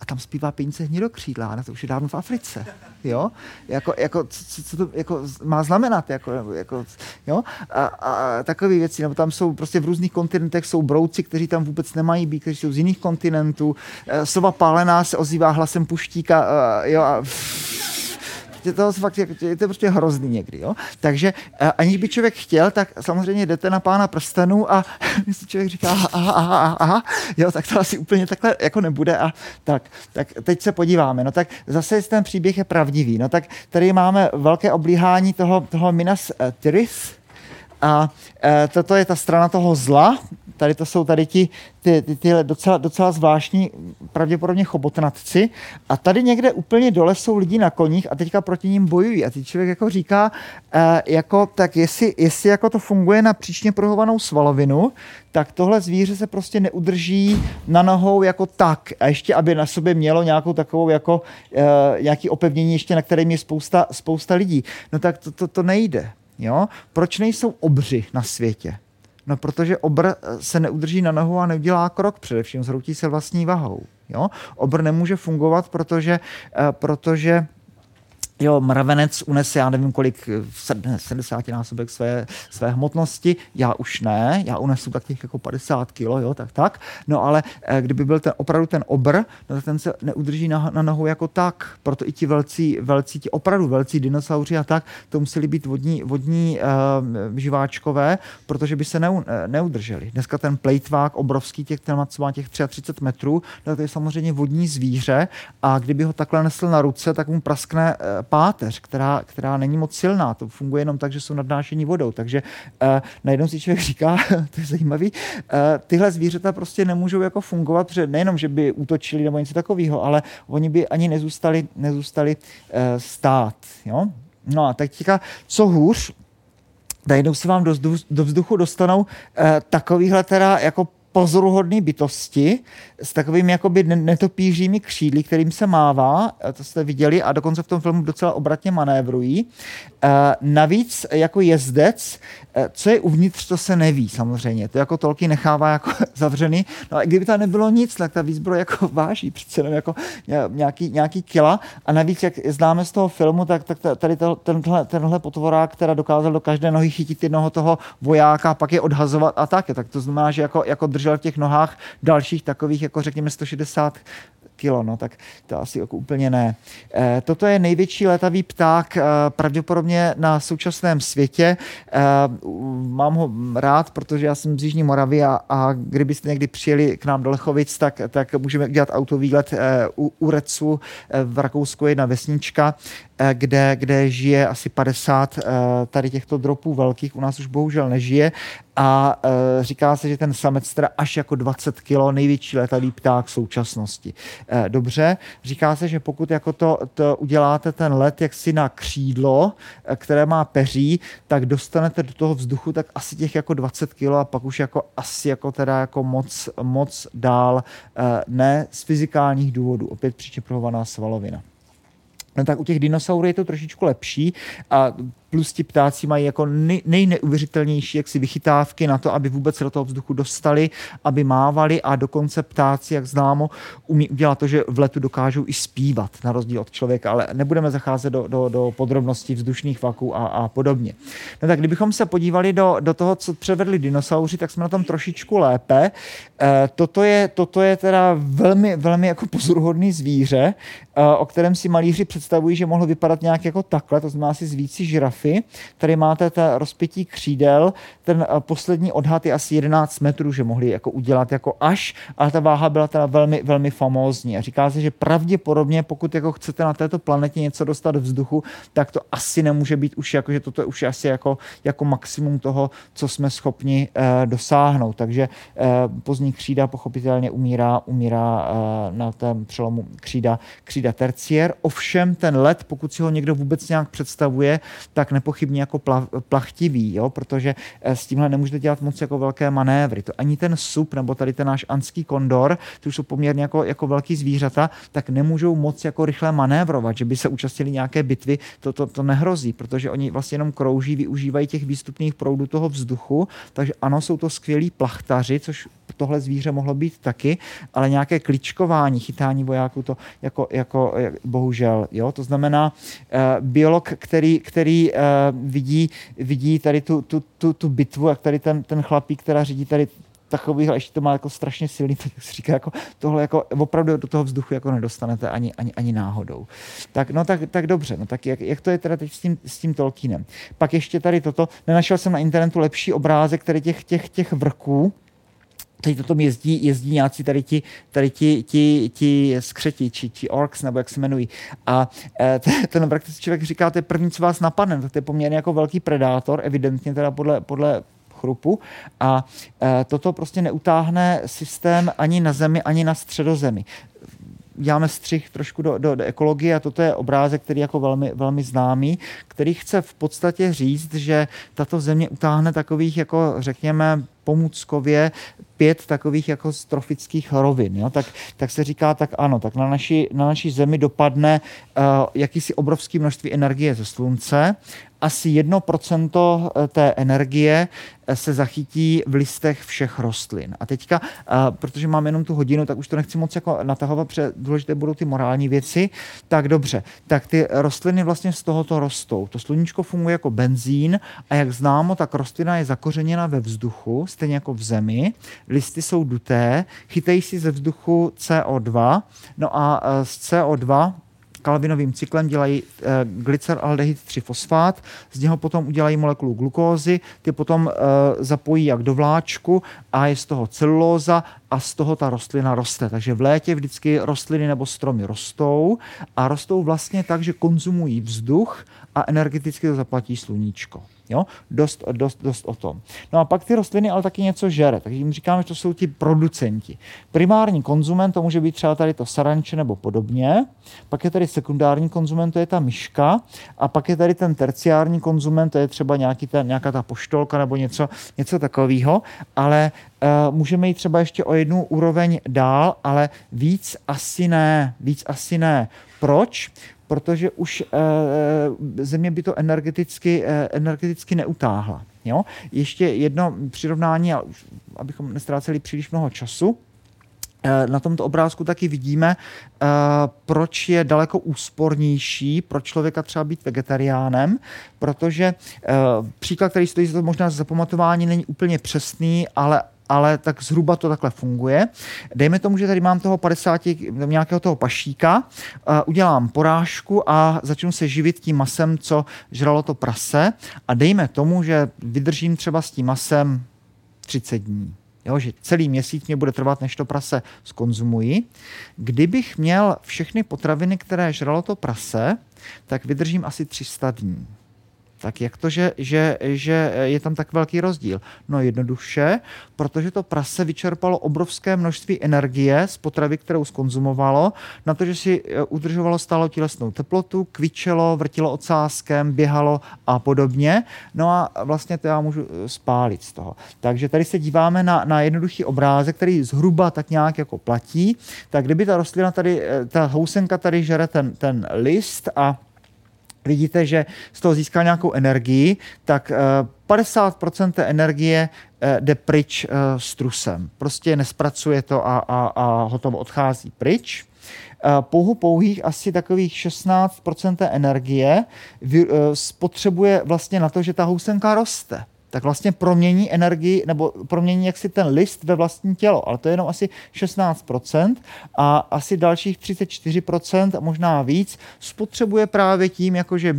a tam zpívá pěnice hnidokřídla, na to už je dávno v Africe, jo, jako, jako co, co to jako má znamenat, jako, jako jo, a, a takové věci, nebo tam jsou prostě v různých kontinentech jsou brouci, kteří tam vůbec nemají být, kteří jsou z jiných kontinentů, e, sova pálená se ozývá hlasem puštíka, e, jo, a je to fakt je to prostě hrozný někdy. Jo? Takže aniž by člověk chtěl, tak samozřejmě jdete na pána prstenů a si člověk říká, aha, aha, aha, aha, jo, tak to asi úplně takhle jako nebude. A tak, tak teď se podíváme. No tak zase ten příběh je pravdivý. No tak tady máme velké oblíhání toho, toho Minas Tirith, a e, toto je ta strana toho zla, tady to jsou tady ti, ty, ty, ty docela, docela zvláštní, pravděpodobně chobotnatci. A tady někde úplně dole jsou lidi na koních a teďka proti ním bojují. A teď člověk jako říká, eh, jako, tak jestli, jestli jako to funguje na příčně prohovanou svalovinu, tak tohle zvíře se prostě neudrží na nohou jako tak. A ještě, aby na sobě mělo nějakou takovou jako eh, nějaký opevnění, ještě na kterém je spousta, spousta lidí. No tak to, to, to nejde. Jo? Proč nejsou obři na světě? No, protože obr se neudrží na nohu a neudělá krok, především zhroutí se vlastní vahou. Jo? Obr nemůže fungovat, protože, eh, protože jo, mravenec unese, já nevím kolik, 70 násobek své, své hmotnosti, já už ne, já unesu tak těch jako 50 kilo, jo, tak tak, no ale eh, kdyby byl ten opravdu ten obr, no ten se neudrží na, na nohu jako tak, proto i ti velcí, velcí, ti opravdu velcí dinosauři a tak, to museli být vodní, vodní uh, živáčkové, protože by se neu, neudrželi. Dneska ten plejtvák obrovský, těch, ten má těch 33 metrů, no to je samozřejmě vodní zvíře a kdyby ho takhle nesl na ruce, tak mu praskne páteř, která, která není moc silná. To funguje jenom tak, že jsou nadnášení vodou. Takže uh, najednou si člověk říká, to je zajímavý, uh, tyhle zvířata prostě nemůžou jako fungovat, protože nejenom, že by útočili nebo něco takového, ale oni by ani nezůstali, nezůstali uh, stát. Jo? No a tak teďka, co hůř, najednou se vám do, do vzduchu dostanou uh, takovýhle teda jako pozoruhodné bytosti s takovými jakoby netopířími křídly, kterým se mává, to jste viděli, a dokonce v tom filmu docela obratně manévrují. Eh, navíc jako jezdec, eh, co je uvnitř, to se neví samozřejmě. To jako tolky nechává jako zavřený. No a kdyby tam nebylo nic, tak ta výzbroj jako váží přece jenom jako nějaký, nějaký kila. A navíc, jak známe z toho filmu, tak, tak tady tenhle, tenhle potvorák, která dokázal do každé nohy chytit jednoho toho vojáka pak je odhazovat a tak. Tak to znamená, že jako, jako držel v těch nohách dalších takových, jako řekněme 160 kilo, no tak to asi jako úplně ne. E, toto je největší letavý pták e, pravděpodobně na současném světě. E, mám ho rád, protože já jsem z Jižní Moravy a, a kdybyste někdy přijeli k nám do Lechovic, tak, tak můžeme dělat autovýlet e, u, u Recu e, v Rakousku jedna vesnička, kde, kde žije asi 50 e, tady těchto dropů velkých, u nás už bohužel nežije a e, říká se, že ten samec teda až jako 20 kilo, největší letavý pták v současnosti. Dobře, říká se, že pokud jako to, to uděláte ten let jaksi na křídlo, které má peří, tak dostanete do toho vzduchu tak asi těch jako 20 kilo a pak už jako asi jako teda jako moc, moc dál, ne z fyzikálních důvodů, opět přičeprovaná svalovina. No tak u těch dinosaurů je to trošičku lepší a plus ti ptáci mají jako nej, nejneuvěřitelnější jaksi vychytávky na to, aby vůbec se do toho vzduchu dostali, aby mávali a dokonce ptáci, jak známo, umí udělat to, že v letu dokážou i zpívat, na rozdíl od člověka, ale nebudeme zacházet do, do, do podrobností vzdušných vaků a, a podobně. No tak kdybychom se podívali do, do toho, co převedli dinosauři, tak jsme na tom trošičku lépe. E, toto, je, toto je teda velmi, velmi jako pozoruhodný zvíře. o kterém si malíři představují, že mohl vypadat nějak jako takhle, to znamená asi z vící žirafy. Tady máte ta rozpětí křídel, ten poslední odhad je asi 11 metrů, že mohli jako udělat jako až, ale ta váha byla teda velmi, velmi famózní. A říká se, že pravděpodobně, pokud jako chcete na této planetě něco dostat vzduchu, tak to asi nemůže být už jako, že toto už je asi jako, jako maximum toho, co jsme schopni uh, dosáhnout. Takže uh, pozdní křída pochopitelně umírá, umírá uh, na tom přelomu křída, křída terciér. Ovšem ten let, pokud si ho někdo vůbec nějak představuje, tak nepochybně jako pla, plachtivý, jo? protože uh, s tímhle nemůžete dělat moc jako velké manévry. To ani ten sup nebo tady ten náš anský kondor, už jsou poměrně jako, jako velký zvířata, tak nemůžou moc jako rychle manévrovat, že by se účastnili nějaké bitvy, to, to, to nehrozí, protože oni vlastně jenom krouží, využívají těch výstupných proudů toho vzduchu, takže ano, jsou to skvělí plachtaři, což tohle zvíře mohlo být taky, ale nějaké kličkování, chytání vojáků, to jako, jako bohužel, jo, to znamená uh, biolog, který, který uh, vidí, vidí tady tu, tu, tu, tu bitvu, jak tady ten, ten chlapík, která řídí tady takových, a ještě to má jako strašně silný, tak se říká, jako tohle jako opravdu do toho vzduchu jako nedostanete ani, ani, ani náhodou. Tak, no tak, tak dobře, no tak jak, jak, to je teda teď s tím, s tím Tolkienem? Pak ještě tady toto, nenašel jsem na internetu lepší obrázek tady těch, těch, těch vrků, teď to tom jezdí, jezdí nějací tady ti, tady ti, ti, ti skřeti, či, či orks, nebo jak se jmenují. A e, ten vrak, člověk říká, to je první, co vás napadne, to je poměrně jako velký predátor, evidentně teda podle, podle chrupu a e, toto prostě neutáhne systém ani na Zemi, ani na středozemi děláme střih trošku do, do, do ekologie a toto je obrázek, který je jako velmi, velmi známý, který chce v podstatě říct, že tato země utáhne takových, jako řekněme, pomůckově pět takových jako strofických rovin. Jo? Tak, tak se říká, tak ano, tak na naší, na naší zemi dopadne uh, jakýsi obrovský množství energie ze slunce asi 1% eh, té energie eh, se zachytí v listech všech rostlin. A teďka, eh, protože mám jenom tu hodinu, tak už to nechci moc jako natahovat, protože důležité budou ty morální věci. Tak dobře, tak ty rostliny vlastně z tohoto rostou. To sluníčko funguje jako benzín a jak známo, tak rostlina je zakořeněna ve vzduchu, stejně jako v zemi. Listy jsou duté, chytají si ze vzduchu CO2, no a z CO2 kalvinovým cyklem dělají e, glyceraldehyd 3-fosfát, z něho potom udělají molekulu glukózy, ty potom e, zapojí jak do vláčku a je z toho celulóza a z toho ta rostlina roste. Takže v létě vždycky rostliny nebo stromy rostou a rostou vlastně tak, že konzumují vzduch a energeticky to zaplatí sluníčko. Jo? Dost, dost, dost o tom. No a pak ty rostliny ale taky něco žere, takže jim říkáme, že to jsou ti producenti. Primární konzument, to může být třeba tady to saranče nebo podobně, pak je tady sekundární konzument, to je ta myška, a pak je tady ten terciární konzument, to je třeba nějaký ten, nějaká ta poštolka nebo něco, něco takového, ale uh, můžeme jít třeba ještě o jednu úroveň dál, ale víc asi ne, víc asi ne. Proč? Protože už e, země by to energeticky, e, energeticky neutáhla. Jo? Ještě jedno přirovnání, abychom nestráceli příliš mnoho času. Na tomto obrázku taky vidíme, proč je daleko úspornější pro člověka třeba být vegetariánem, protože příklad, který stojí za to možná za zapamatování, není úplně přesný, ale ale tak zhruba to takhle funguje. Dejme tomu, že tady mám toho 50, nějakého toho pašíka, uh, udělám porážku a začnu se živit tím masem, co žralo to prase a dejme tomu, že vydržím třeba s tím masem 30 dní. Jo, že celý měsíc mě bude trvat, než to prase skonzumuji. Kdybych měl všechny potraviny, které žralo to prase, tak vydržím asi 300 dní. Tak jak to, že, že, že je tam tak velký rozdíl? No jednoduše, protože to prase vyčerpalo obrovské množství energie z potravy, kterou skonzumovalo, na to, že si e, udržovalo stále tělesnou teplotu, kvičelo, vrtilo ocáskem, běhalo a podobně. No a vlastně to já můžu e, spálit z toho. Takže tady se díváme na, na jednoduchý obrázek, který zhruba tak nějak jako platí. Tak kdyby ta rostlina tady, e, ta housenka tady žere ten, ten list a vidíte, že z toho získá nějakou energii, tak 50% té energie eh, jde pryč eh, s trusem. Prostě nespracuje to a, a, a hotovo odchází pryč. Eh, pouhu pouhých asi takových 16% té energie spotřebuje vlastně na to, že ta housenka roste. Tak vlastně promění energii, nebo promění jaksi ten list ve vlastní tělo, ale to je jenom asi 16% a asi dalších 34% a možná víc spotřebuje právě tím, jakože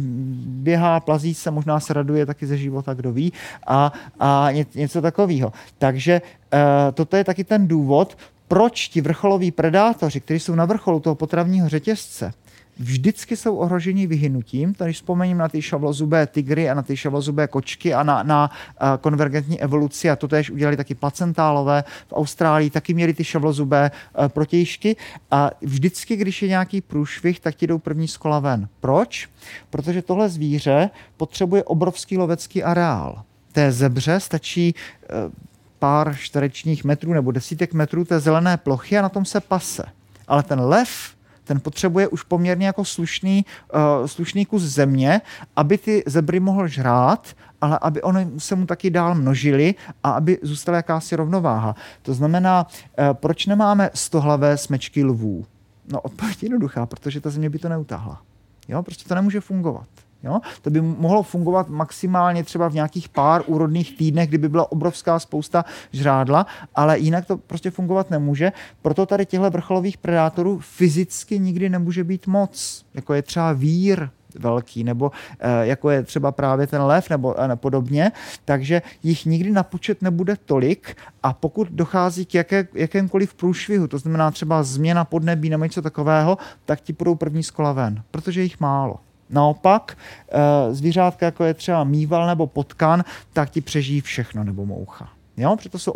běhá, plazí se, možná se raduje taky ze života, kdo ví, a, a něco takového. Takže uh, toto je taky ten důvod, proč ti vrcholoví predátoři, kteří jsou na vrcholu toho potravního řetězce, vždycky jsou ohroženi vyhynutím. Tady vzpomením na ty šavlozubé tygry a na ty šavlozubé kočky a na, na uh, konvergentní evoluci a to též udělali taky placentálové. V Austrálii taky měli ty šavlozubé uh, protějšky a vždycky, když je nějaký průšvih, tak ti jdou první z kola ven. Proč? Protože tohle zvíře potřebuje obrovský lovecký areál. Té zebře stačí uh, pár čtverečních metrů nebo desítek metrů té zelené plochy a na tom se pase. Ale ten lev ten potřebuje už poměrně jako slušný, uh, slušný kus země, aby ty zebry mohl žrát, ale aby oni se mu taky dál množili a aby zůstala jakási rovnováha. To znamená, uh, proč nemáme stohlavé smečky lvů? No odpověď je jednoduchá, protože ta země by to neutáhla. Jo, prostě to nemůže fungovat. Jo? To by mohlo fungovat maximálně třeba v nějakých pár úrodných týdnech, kdyby byla obrovská spousta žrádla, ale jinak to prostě fungovat nemůže. Proto tady těchto vrcholových predátorů fyzicky nikdy nemůže být moc. Jako je třeba vír, velký, nebo e, jako je třeba právě ten lev nebo e, podobně, takže jich nikdy na počet nebude tolik a pokud dochází k jaké, jakémkoliv průšvihu, to znamená třeba změna podnebí nebo něco takového, tak ti půjdou první z kola ven, protože jich málo. Naopak, eh, zvířátka, jako je třeba mýval nebo potkan, tak ti přežijí všechno nebo moucha. Jo? Proto jsou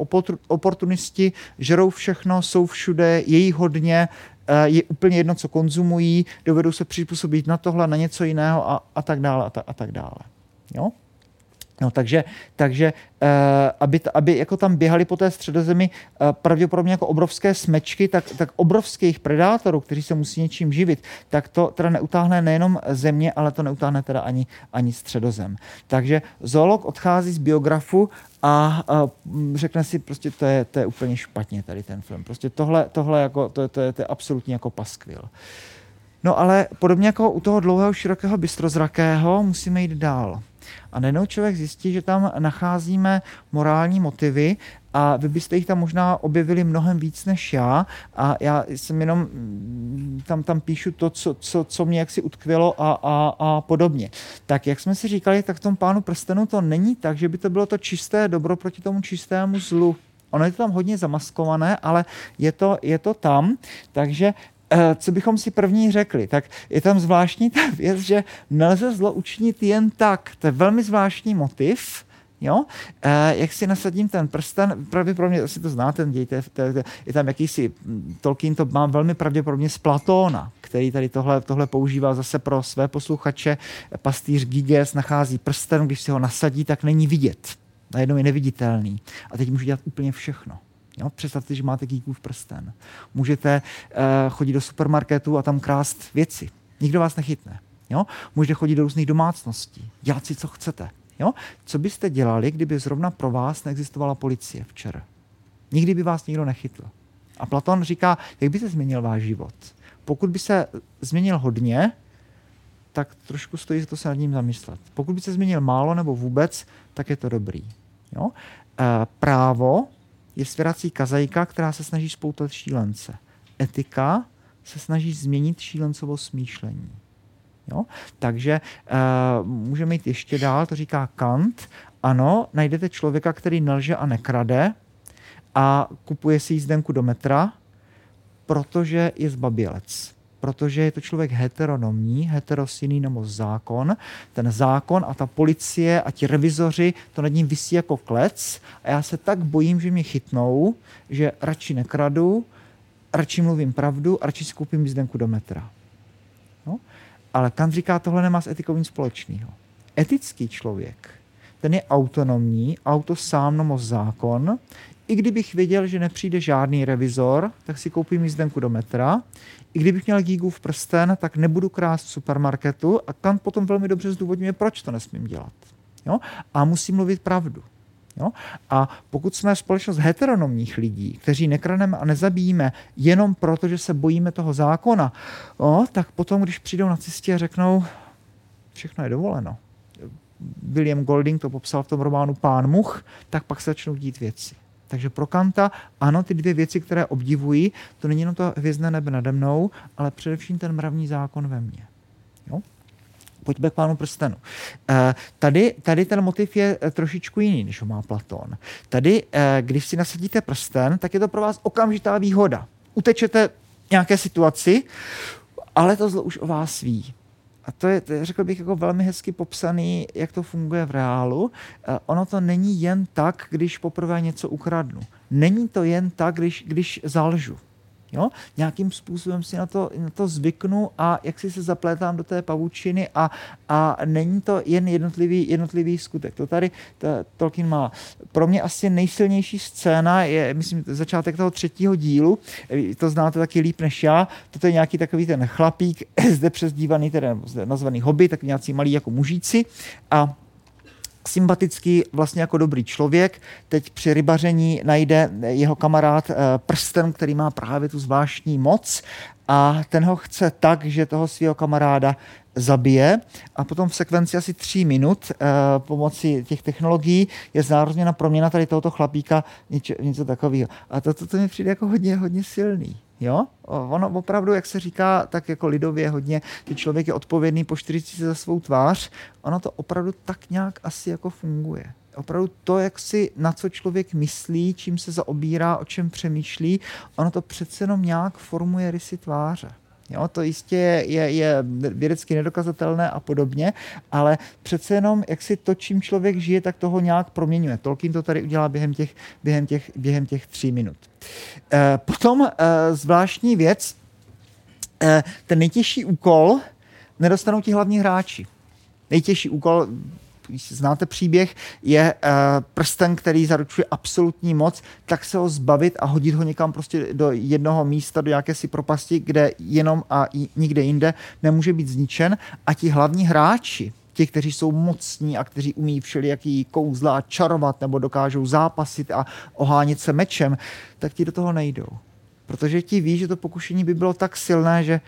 oportunisti, žerou všechno, jsou všude, je jich hodně, eh, je úplně jedno, co konzumují, dovedou se přizpůsobit na tohle, na něco jiného a, a tak dále a, ta, a tak dále. Jo? No, takže, takže uh, aby, aby jako tam běhali po té středozemi uh, pravděpodobně jako obrovské smečky, tak, tak obrovských predátorů, kteří se musí něčím živit, tak to teda neutáhne nejenom země, ale to neutáhne teda ani, ani středozem. Takže zoolog odchází z biografu a, a řekne si, prostě to je, to je úplně špatně tady ten film. Prostě tohle, tohle jako, to, to, je, to je absolutně jako paskvil. No ale podobně jako u toho dlouhého, širokého, bystrozrakého musíme jít dál. A najednou člověk zjistí, že tam nacházíme morální motivy a vy byste jich tam možná objevili mnohem víc než já a já jsem jenom mm, tam, tam píšu to, co, co, co mě jaksi utkvělo a, a, a podobně. Tak jak jsme si říkali, tak v tom pánu prstenu to není tak, že by to bylo to čisté dobro proti tomu čistému zlu. Ono je to tam hodně zamaskované, ale je to, je to tam, takže co bychom si první řekli, tak je tam zvláštní ta věc, že nelze zlo učinit jen tak. To je velmi zvláštní motiv, Jo? E, jak si nasadím ten prsten, pravděpodobně, asi to znáte, dějte, je tam jakýsi, hm, Tolkien to má velmi pravděpodobně z Platóna, který tady tohle, tohle používá zase pro své posluchače. Pastýř Giges nachází prsten, když si ho nasadí, tak není vidět. Najednou je neviditelný. A teď může dělat úplně všechno. Jo? Představte, že máte v prsten. Můžete uh, chodit do supermarketu a tam krást věci. Nikdo vás nechytne. Jo? Můžete chodit do různých domácností, dělat si, co chcete. Jo? Co byste dělali, kdyby zrovna pro vás neexistovala policie včera? Nikdy by vás nikdo nechytl. A Platon říká, jak by se změnil váš život? Pokud by se změnil hodně, tak trošku stojí za to se nad ním zamyslet. Pokud by se změnil málo nebo vůbec, tak je to dobrý. Jo? E, právo je svěrací kazajka, která se snaží spoutat šílence. Etika se snaží změnit šílencovo smýšlení. Jo? Takže uh, můžeme jít ještě dál, to říká Kant. Ano, najdete člověka, který nelže a nekrade a kupuje si jízdenku do metra, protože je zbabělec protože je to člověk heteronomní, heterosinný nebo zákon. Ten zákon a ta policie a ti revizoři, to nad ním vysí jako klec a já se tak bojím, že mě chytnou, že radši nekradu, radši mluvím pravdu radši si koupím jízdenku do metra. No? Ale Kant říká, tohle nemá s etikou nic společného. Etický člověk, ten je autonomní, auto sám nebo zákon, i kdybych věděl, že nepřijde žádný revizor, tak si koupím jízdenku do metra. I kdybych měl v prsten, tak nebudu krást v supermarketu a Kant potom velmi dobře zdůvodňuje, proč to nesmím dělat. Jo? A musím mluvit pravdu. Jo? A pokud jsme společnost heteronomních lidí, kteří nekraneme a nezabijíme jenom proto, že se bojíme toho zákona, jo, tak potom, když přijdou na cestě a řeknou, všechno je dovoleno, William Golding to popsal v tom románu Pán much, tak pak se začnou dít věci. Takže pro Kanta, ano, ty dvě věci, které obdivují, to není jenom to hvězdné nebe nade mnou, ale především ten mravní zákon ve mně. Jo? Pojďme k pánu prstenu. E, tady, tady ten motiv je eh, trošičku jiný, než ho má Platón. Tady, e, když si nasadíte prsten, tak je to pro vás okamžitá výhoda. Utečete nějaké situaci, ale to zlo už o vás ví. A to je, řekl bych, jako velmi hezky popsaný, jak to funguje v reálu. E, ono to není jen tak, když poprvé něco ukradnu. Není to jen tak, když, když zalžu. Jo? Nějakým způsobem si na to, na to zvyknu a jak si se zaplétám do té pavučiny a, a není to jen jednotlivý, jednotlivý skutek. To tady to, Tolkien má. Pro mě asi nejsilnější scéna je, myslím, začátek toho třetího dílu, to znáte taky líp než já, toto je nějaký takový ten chlapík, zde přezdívaný, teda nazvaný hobby, tak nějací malí jako mužíci a sympatický, vlastně jako dobrý člověk. Teď při rybaření najde jeho kamarád eh, prsten, který má právě tu zvláštní moc a ten ho chce tak, že toho svého kamaráda zabije a potom v sekvenci asi tří minut eh, pomocí těch technologií je znározněna proměna tady tohoto chlapíka něco, něco takového. A to, to, to mi přijde jako hodně, hodně silný. Jo? Ono opravdu, jak se říká, tak jako lidově hodně, že člověk je odpovědný po 40 za svou tvář, ono to opravdu tak nějak asi jako funguje. Opravdu to, jak si na co člověk myslí, čím se zaobírá, o čem přemýšlí, ono to přece jenom nějak formuje rysy tváře. Jo, to jistě je, je vědecky nedokazatelné a podobně, ale přece jenom, jak si to, čím člověk žije, tak toho nějak proměňuje. Tolkien to tady udělá během těch, během těch, během těch tří minut. E, potom e, zvláštní věc, e, ten nejtěžší úkol nedostanou ti hlavní hráči. Nejtěžší úkol když znáte příběh, je uh, prsten, který zaručuje absolutní moc, tak se ho zbavit a hodit ho někam prostě do jednoho místa, do jaké si propasti, kde jenom a nikde jinde nemůže být zničen. A ti hlavní hráči, ti, kteří jsou mocní a kteří umí všelijaký kouzla čarovat nebo dokážou zápasit a ohánět se mečem, tak ti do toho nejdou. Protože ti ví, že to pokušení by bylo tak silné, že,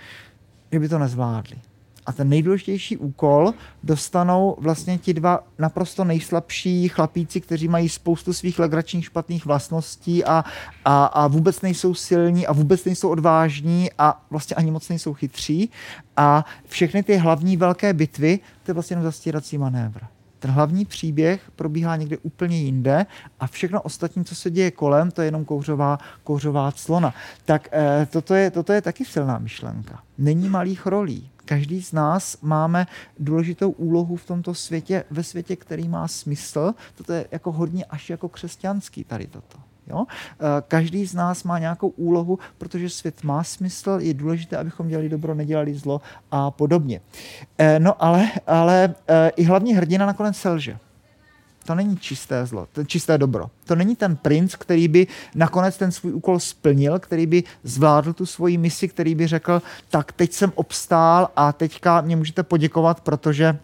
že by to nezvládli a ten nejdůležitější úkol dostanou vlastně ti dva naprosto nejslabší chlapíci, kteří mají spoustu svých legračních špatných vlastností a, a, a vůbec nejsou silní a vůbec nejsou odvážní a vlastně ani moc nejsou chytří. A všechny ty hlavní velké bitvy, to je vlastně jenom zastírací manévr. Ten hlavní příběh probíhá někde úplně jinde a všechno ostatní, co se děje kolem, to je jenom kouřová, kouřová clona. Tak e, toto, je, toto je taky silná myšlenka. Není malých rolí každý z nás máme důležitou úlohu v tomto světě, ve světě, který má smysl. Toto je jako hodně až jako křesťanský tady toto. Jo? Eh, každý z nás má nějakou úlohu, protože svět má smysl, je důležité, abychom dělali dobro, nedělali zlo a podobně. Eh, no ale, ale eh, i hlavní hrdina nakonec selže to není čisté zlo, to čisté dobro. To není ten princ, který by nakonec ten svůj úkol splnil, který by zvládl tu svoji misi, který by řekl, tak teď jsem obstál a teďka mě můžete poděkovat, protože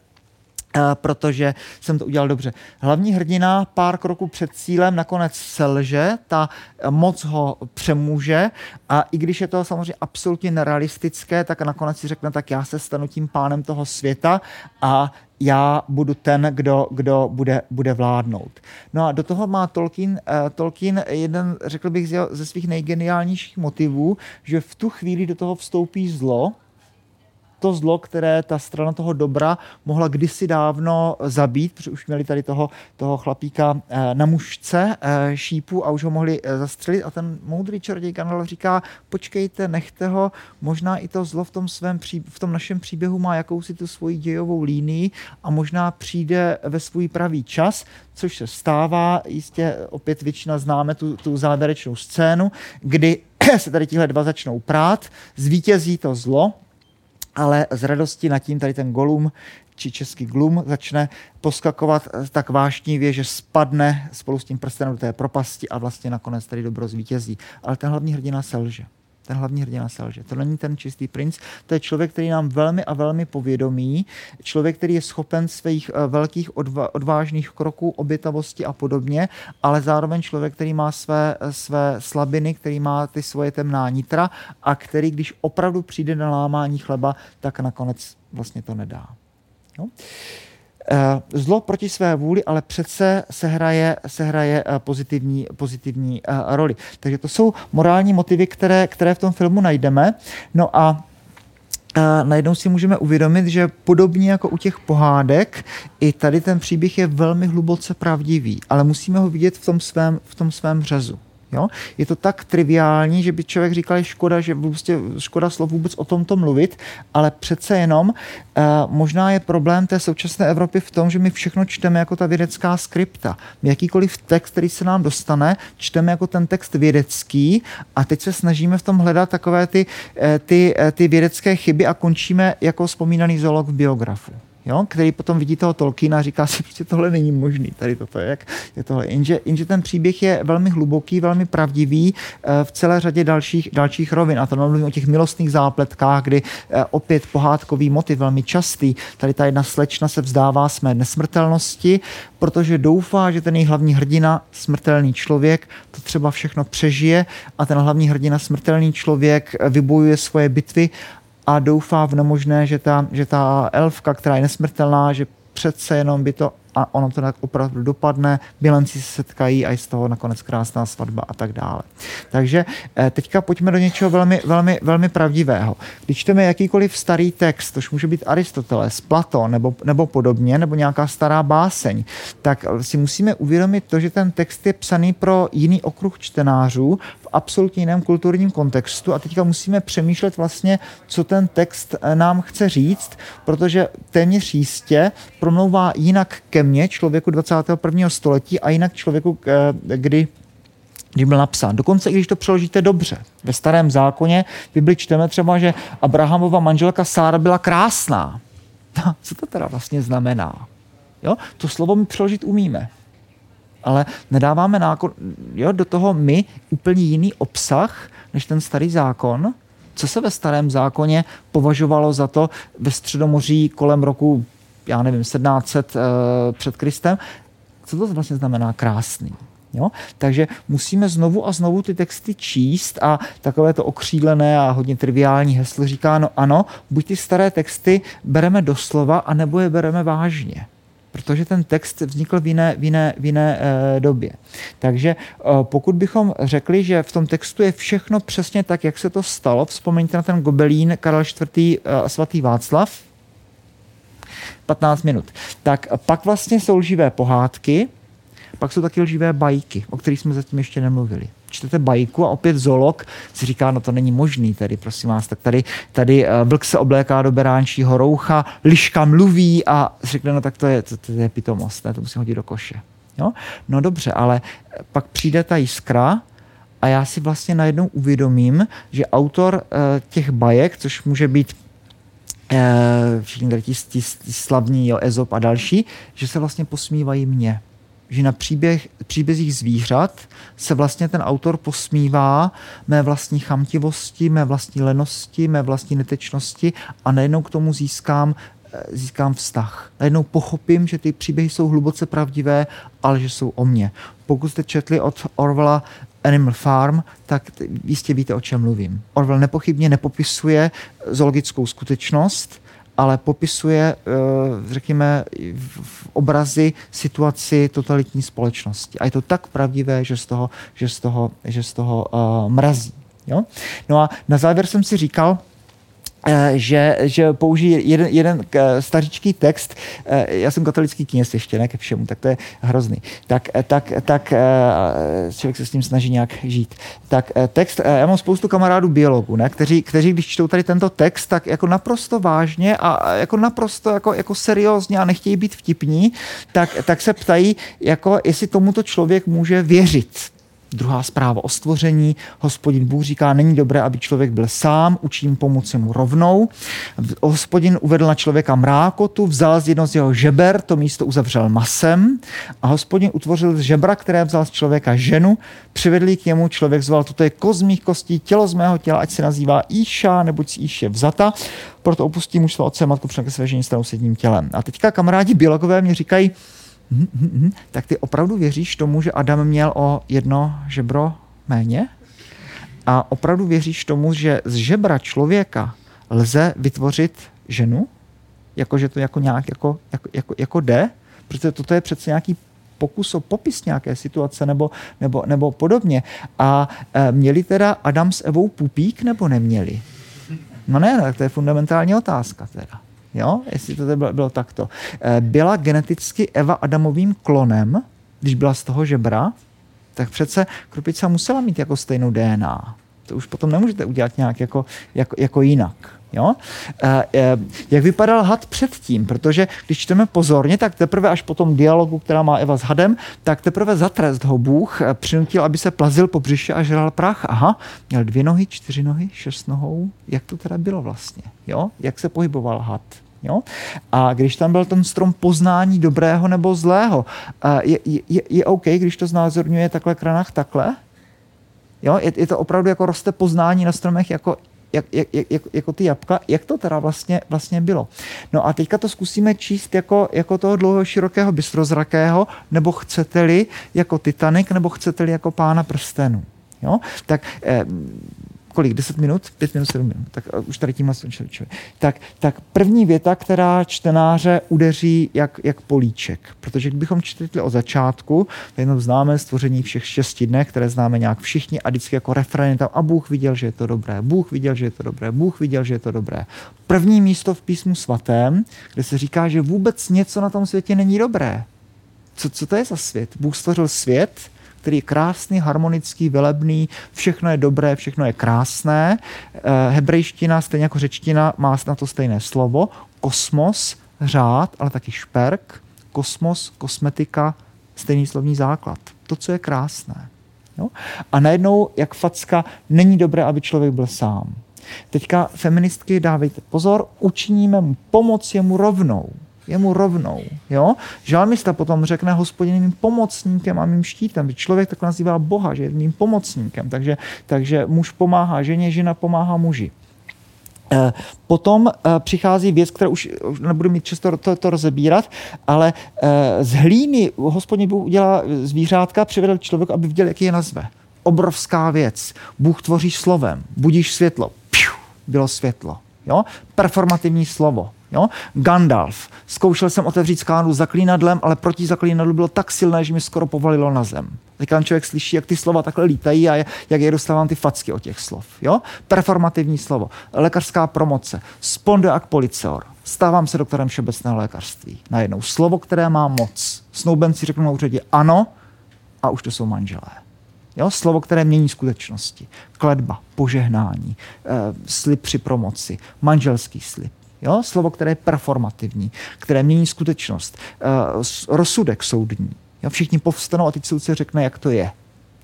protože jsem to udělal dobře. Hlavní hrdina pár kroků před cílem nakonec selže, ta moc ho přemůže a i když je to samozřejmě absolutně nerealistické, tak nakonec si řekne, tak já se stanu tím pánem toho světa a já budu ten, kdo, kdo bude, bude vládnout. No a do toho má Tolkien, uh, Tolkien jeden, řekl bych, ze svých nejgeniálnějších motivů, že v tu chvíli do toho vstoupí zlo, to zlo, které ta strana toho dobra mohla kdysi dávno zabít, protože už měli tady toho, toho chlapíka eh, na mužce eh, šípu a už ho mohli eh, zastřelit. A ten moudrý čaroděj Gandalf říká, počkejte, nechte ho, možná i to zlo v tom, svém, v tom našem příběhu má jakousi tu svoji dějovou línii a možná přijde ve svůj pravý čas, což se stává, jistě opět většina známe tu, tu závěrečnou scénu, kdy se tady tihle dva začnou prát, zvítězí to zlo, ale z radosti nad tím tady ten Golum, či český Glum, začne poskakovat tak vášnivě, že spadne spolu s tím prstenem do té propasti a vlastně nakonec tady dobro zvítězí. Ale ten hlavní hrdina selže ten hlavní hrdina selže. To není ten čistý princ, to je člověk, který nám velmi a velmi povědomí, člověk, který je schopen svých eh, velkých odva, odvážných kroků, obětavosti a podobně, ale zároveň člověk, který má své, eh, své slabiny, který má ty svoje temná nitra a který, když opravdu přijde na lámání chleba, tak nakonec vlastně to nedá. No. Zlo proti své vůli, ale přece se hraje, se hraje pozitivní, pozitivní roli. Takže to jsou morální motivy, které, které v tom filmu najdeme. No a a najednou si můžeme uvědomit, že podobně jako u těch pohádek, i tady ten příběh je velmi hluboce pravdivý, ale musíme ho vidět v tom svém, v tom svém řezu. Jo? Je to tak triviální, že by člověk říkal, že škoda, že vlastně škoda slov vůbec o tomto mluvit, ale přece jenom uh, možná je problém té současné Evropy v tom, že my všechno čteme jako ta vědecká skripta. Jakýkoliv text, který se nám dostane, čteme jako ten text vědecký a teď se snažíme v tom hledat takové ty, eh, ty, eh, ty vědecké chyby a končíme jako vzpomínaný zoolog v biografu jo, který potom vidí toho Tolkiena a říká si, že tohle není možný, tady toto je, jak je tohle. Jenže, jenže ten příběh je velmi hluboký, velmi pravdivý eh, v celé řadě dalších, dalších rovin. A to mluvím o těch milostných zápletkách, kdy eh, opět pohádkový motiv velmi častý. Tady ta jedna slečna se vzdává své nesmrtelnosti, protože doufá, že ten její hlavní hrdina, smrtelný člověk, to třeba všechno přežije a ten hlavní hrdina, smrtelný člověk, eh, vybojuje svoje bitvy a doufá v nemožné, že ta, že ta elfka, která je nesmrtelná, že přece jenom by to a ono to tak opravdu dopadne, bilanci se setkají a je z toho nakonec krásná svatba a tak dále. Takže eh, teďka pojďme do něčeho velmi, velmi, velmi pravdivého. Když čteme jakýkoliv starý text, to může být Aristoteles, Platon nebo, nebo podobně, nebo nějaká stará báseň, tak si musíme uvědomit to, že ten text je psaný pro jiný okruh čtenářů v absolutně jiném kulturním kontextu a teďka musíme přemýšlet vlastně, co ten text eh, nám chce říct, protože téměř jistě promlouvá jinak ke mně, člověku 21. století a jinak člověku, eh, kdy kdy byl napsán. Dokonce i když to přeložíte dobře. Ve starém zákoně Bibli čteme třeba, že Abrahamova manželka Sára byla krásná. No, co to teda vlastně znamená? Jo? To slovo my přeložit umíme. Ale nedáváme nákon, jo, do toho my úplně jiný obsah než ten starý zákon. Co se ve starém zákoně považovalo za to ve Středomoří kolem roku já nevím, 1700 uh, eh, před Kristem. Co to vlastně znamená krásný? Jo? Takže musíme znovu a znovu ty texty číst a takové to okřílené a hodně triviální heslo říká, no ano, buď ty staré texty bereme doslova, anebo je bereme vážně protože ten text vznikl v jiné, v jiné, v jiné e, době. Takže e, pokud bychom řekli, že v tom textu je všechno přesně tak, jak se to stalo, vzpomeňte na ten gobelín Karel IV. E, svatý Václav, 15 minut. Tak pak vlastně jsou lživé pohádky, pak jsou taky lživé bajky, o kterých jsme zatím ještě nemluvili. Čtete bajku a opět zolog si říká, no to není možný tady, prosím vás, tak tady, tady uh, vlk se obléká do beránčího roucha, liška mluví a řekne, no tak to je, to, to je pitomost, ne, to musím hodit do koše. Jo? No dobře, ale pak přijde ta jiskra a já si vlastně najednou uvědomím, že autor uh, těch bajek, což může být Eh, všichni tady ti, slavní, jo, Ezop a další, že se vlastně posmívají mě. Že na příběh, příbězích zvířat se vlastně ten autor posmívá mé vlastní chamtivosti, mé vlastní lenosti, mé vlastní netečnosti a najednou k tomu získám eh, získám vztah. Najednou pochopím, že ty příběhy jsou hluboce pravdivé, ale že jsou o mně. Pokud jste četli od Orwella Animal Farm, tak jistě víte, o čem mluvím. Orwell nepochybně nepopisuje zoologickou skutečnost, ale popisuje, eh, řekněme, v obrazy situaci totalitní společnosti. A je to tak pravdivé, že z toho, že z toho, že z toho uh, mrazí. Jo? No a na závěr jsem si říkal, že, že použijí jeden, jeden eh, stařičký text, eh, já jsem katolický kněz ještě, ne ke všemu, tak to je hrozný. Tak, tak, tak člověk se s tím snaží nějak žít. Tak text, já mám spoustu kamarádů biologů, ne, kteří, kteří, když čtou tady tento text, tak jako naprosto vážně a jako naprosto jako, jako seriózně a nechtějí být vtipní, tak, tak se ptají, jako jestli tomuto člověk může věřit Druhá zpráva o stvoření. Hospodin Bůh říká, není dobré, aby člověk byl sám, učím pomoci mu rovnou. Hospodin uvedl na člověka mrákotu, vzal z jednoho z jeho žeber, to místo uzavřel masem a hospodin utvořil z žebra, které vzal z člověka ženu, přivedl k němu, člověk zval, toto je koz mých kostí, tělo z mého těla, ať se nazývá Íša, neboť z Íše vzata, proto opustí muž svého otce matku, přinese své ženě stanou s jedním tělem. A teďka kamarádi biologové mě říkají, hm, hm, hm, tak ty opravdu věříš tomu, že Adam měl o jedno žebro méně? A opravdu věříš tomu, že z žebra člověka lze vytvořit ženu? jako že to jako nějak jako, jako, jako, jako jde, protože toto je přece nějaký pokus o popis nějaké situace nebo, nebo, nebo podobně. A e, měli teda Adam s Evou pupík nebo neměli? No ne, tak to je fundamentální otázka teda. Jo, jestli to bylo, bylo takto. E, byla geneticky Eva Adamovým klonem, když byla z toho žebra, tak přece krupica musela mít jako stejnou DNA. To už potom nemůžete udělat nějak jako, jako, jako jinak. Jo? E, e, jak vypadal had předtím? Protože když čteme pozorně, tak teprve až po tom dialogu, která má Eva s hadem, tak teprve za trest ho Bůh eh, přinutil, aby se plazil po břiše a žral prach. Aha, měl dvě nohy, čtyři nohy, šest nohou. Jak to teda bylo vlastně? Jo? Jak se pohyboval had? Jo? A když tam byl ten strom poznání dobrého nebo zlého, je, je, je OK, když to znázorňuje takhle kranách takhle? Jo? Je, je to opravdu jako roste poznání na stromech jako jak, jak, jak, jako ty jabka, jak to teda vlastně, vlastně bylo. No a teďka to zkusíme číst jako, jako toho dlouhého, širokého, bystrozrakého, nebo chcete-li jako Titanic, nebo chcete-li jako pána prstenů. Jo? Tak eh, kolik, 10 minut, 5 minut, 7 minut, tak už tady tím skončil člověk. Tak, tak první věta, která čtenáře udeří jak, jak políček, protože kdybychom četli o začátku, to jenom známe stvoření všech šesti dnech, které známe nějak všichni a vždycky jako refrén tam a Bůh viděl, že je to dobré, Bůh viděl, že je to dobré, Bůh viděl, že je to dobré. První místo v písmu svatém, kde se říká, že vůbec něco na tom světě není dobré. Co, co to je za svět? Bůh stvořil svět, který je krásný, harmonický, velebný, všechno je dobré, všechno je krásné. Eh, hebrejština, stejně jako řečtina, má na to stejné slovo. Kosmos, řád, ale taky šperk. Kosmos, kosmetika, stejný slovní základ. To, co je krásné. Jo? A najednou, jak facka, není dobré, aby člověk byl sám. Teďka feministky dávejte pozor, učiníme mu pomoc jemu rovnou jemu rovnou. Jo? Žalmista potom řekne, hospodin mým pomocníkem a mým štítem. Člověk tak nazývá Boha, že je mým pomocníkem. Takže, takže muž pomáhá ženě, žena pomáhá muži. Eh, potom eh, přichází věc, kterou už nebudu mít často to, to rozebírat, ale eh, z hlíny hospodin Bůh udělá zvířátka, přivedl člověk, aby viděl, jaký je nazve. Obrovská věc. Bůh tvoří slovem. Budíš světlo. Piu, bylo světlo. Jo? Performativní slovo. Jo? Gandalf. Zkoušel jsem otevřít skánu zaklínadlem, ale proti zaklínadlu bylo tak silné, že mi skoro povalilo na zem. Teď člověk slyší, jak ty slova takhle lítají a jak je dostávám ty facky o těch slov. Jo? Performativní slovo. Lékařská promoce. Sponde ak policior. Stávám se doktorem všeobecného lékařství. Najednou slovo, které má moc. Snoubenci řeknou na úřadě ano a už to jsou manželé. Jo? Slovo, které mění skutečnosti. Kledba, požehnání, e, slib při promoci, manželský slib. Jo? Slovo, které je performativní, které mění skutečnost. E, rozsudek soudní. Jo? Všichni povstanou a teď soudce řekne, jak to je.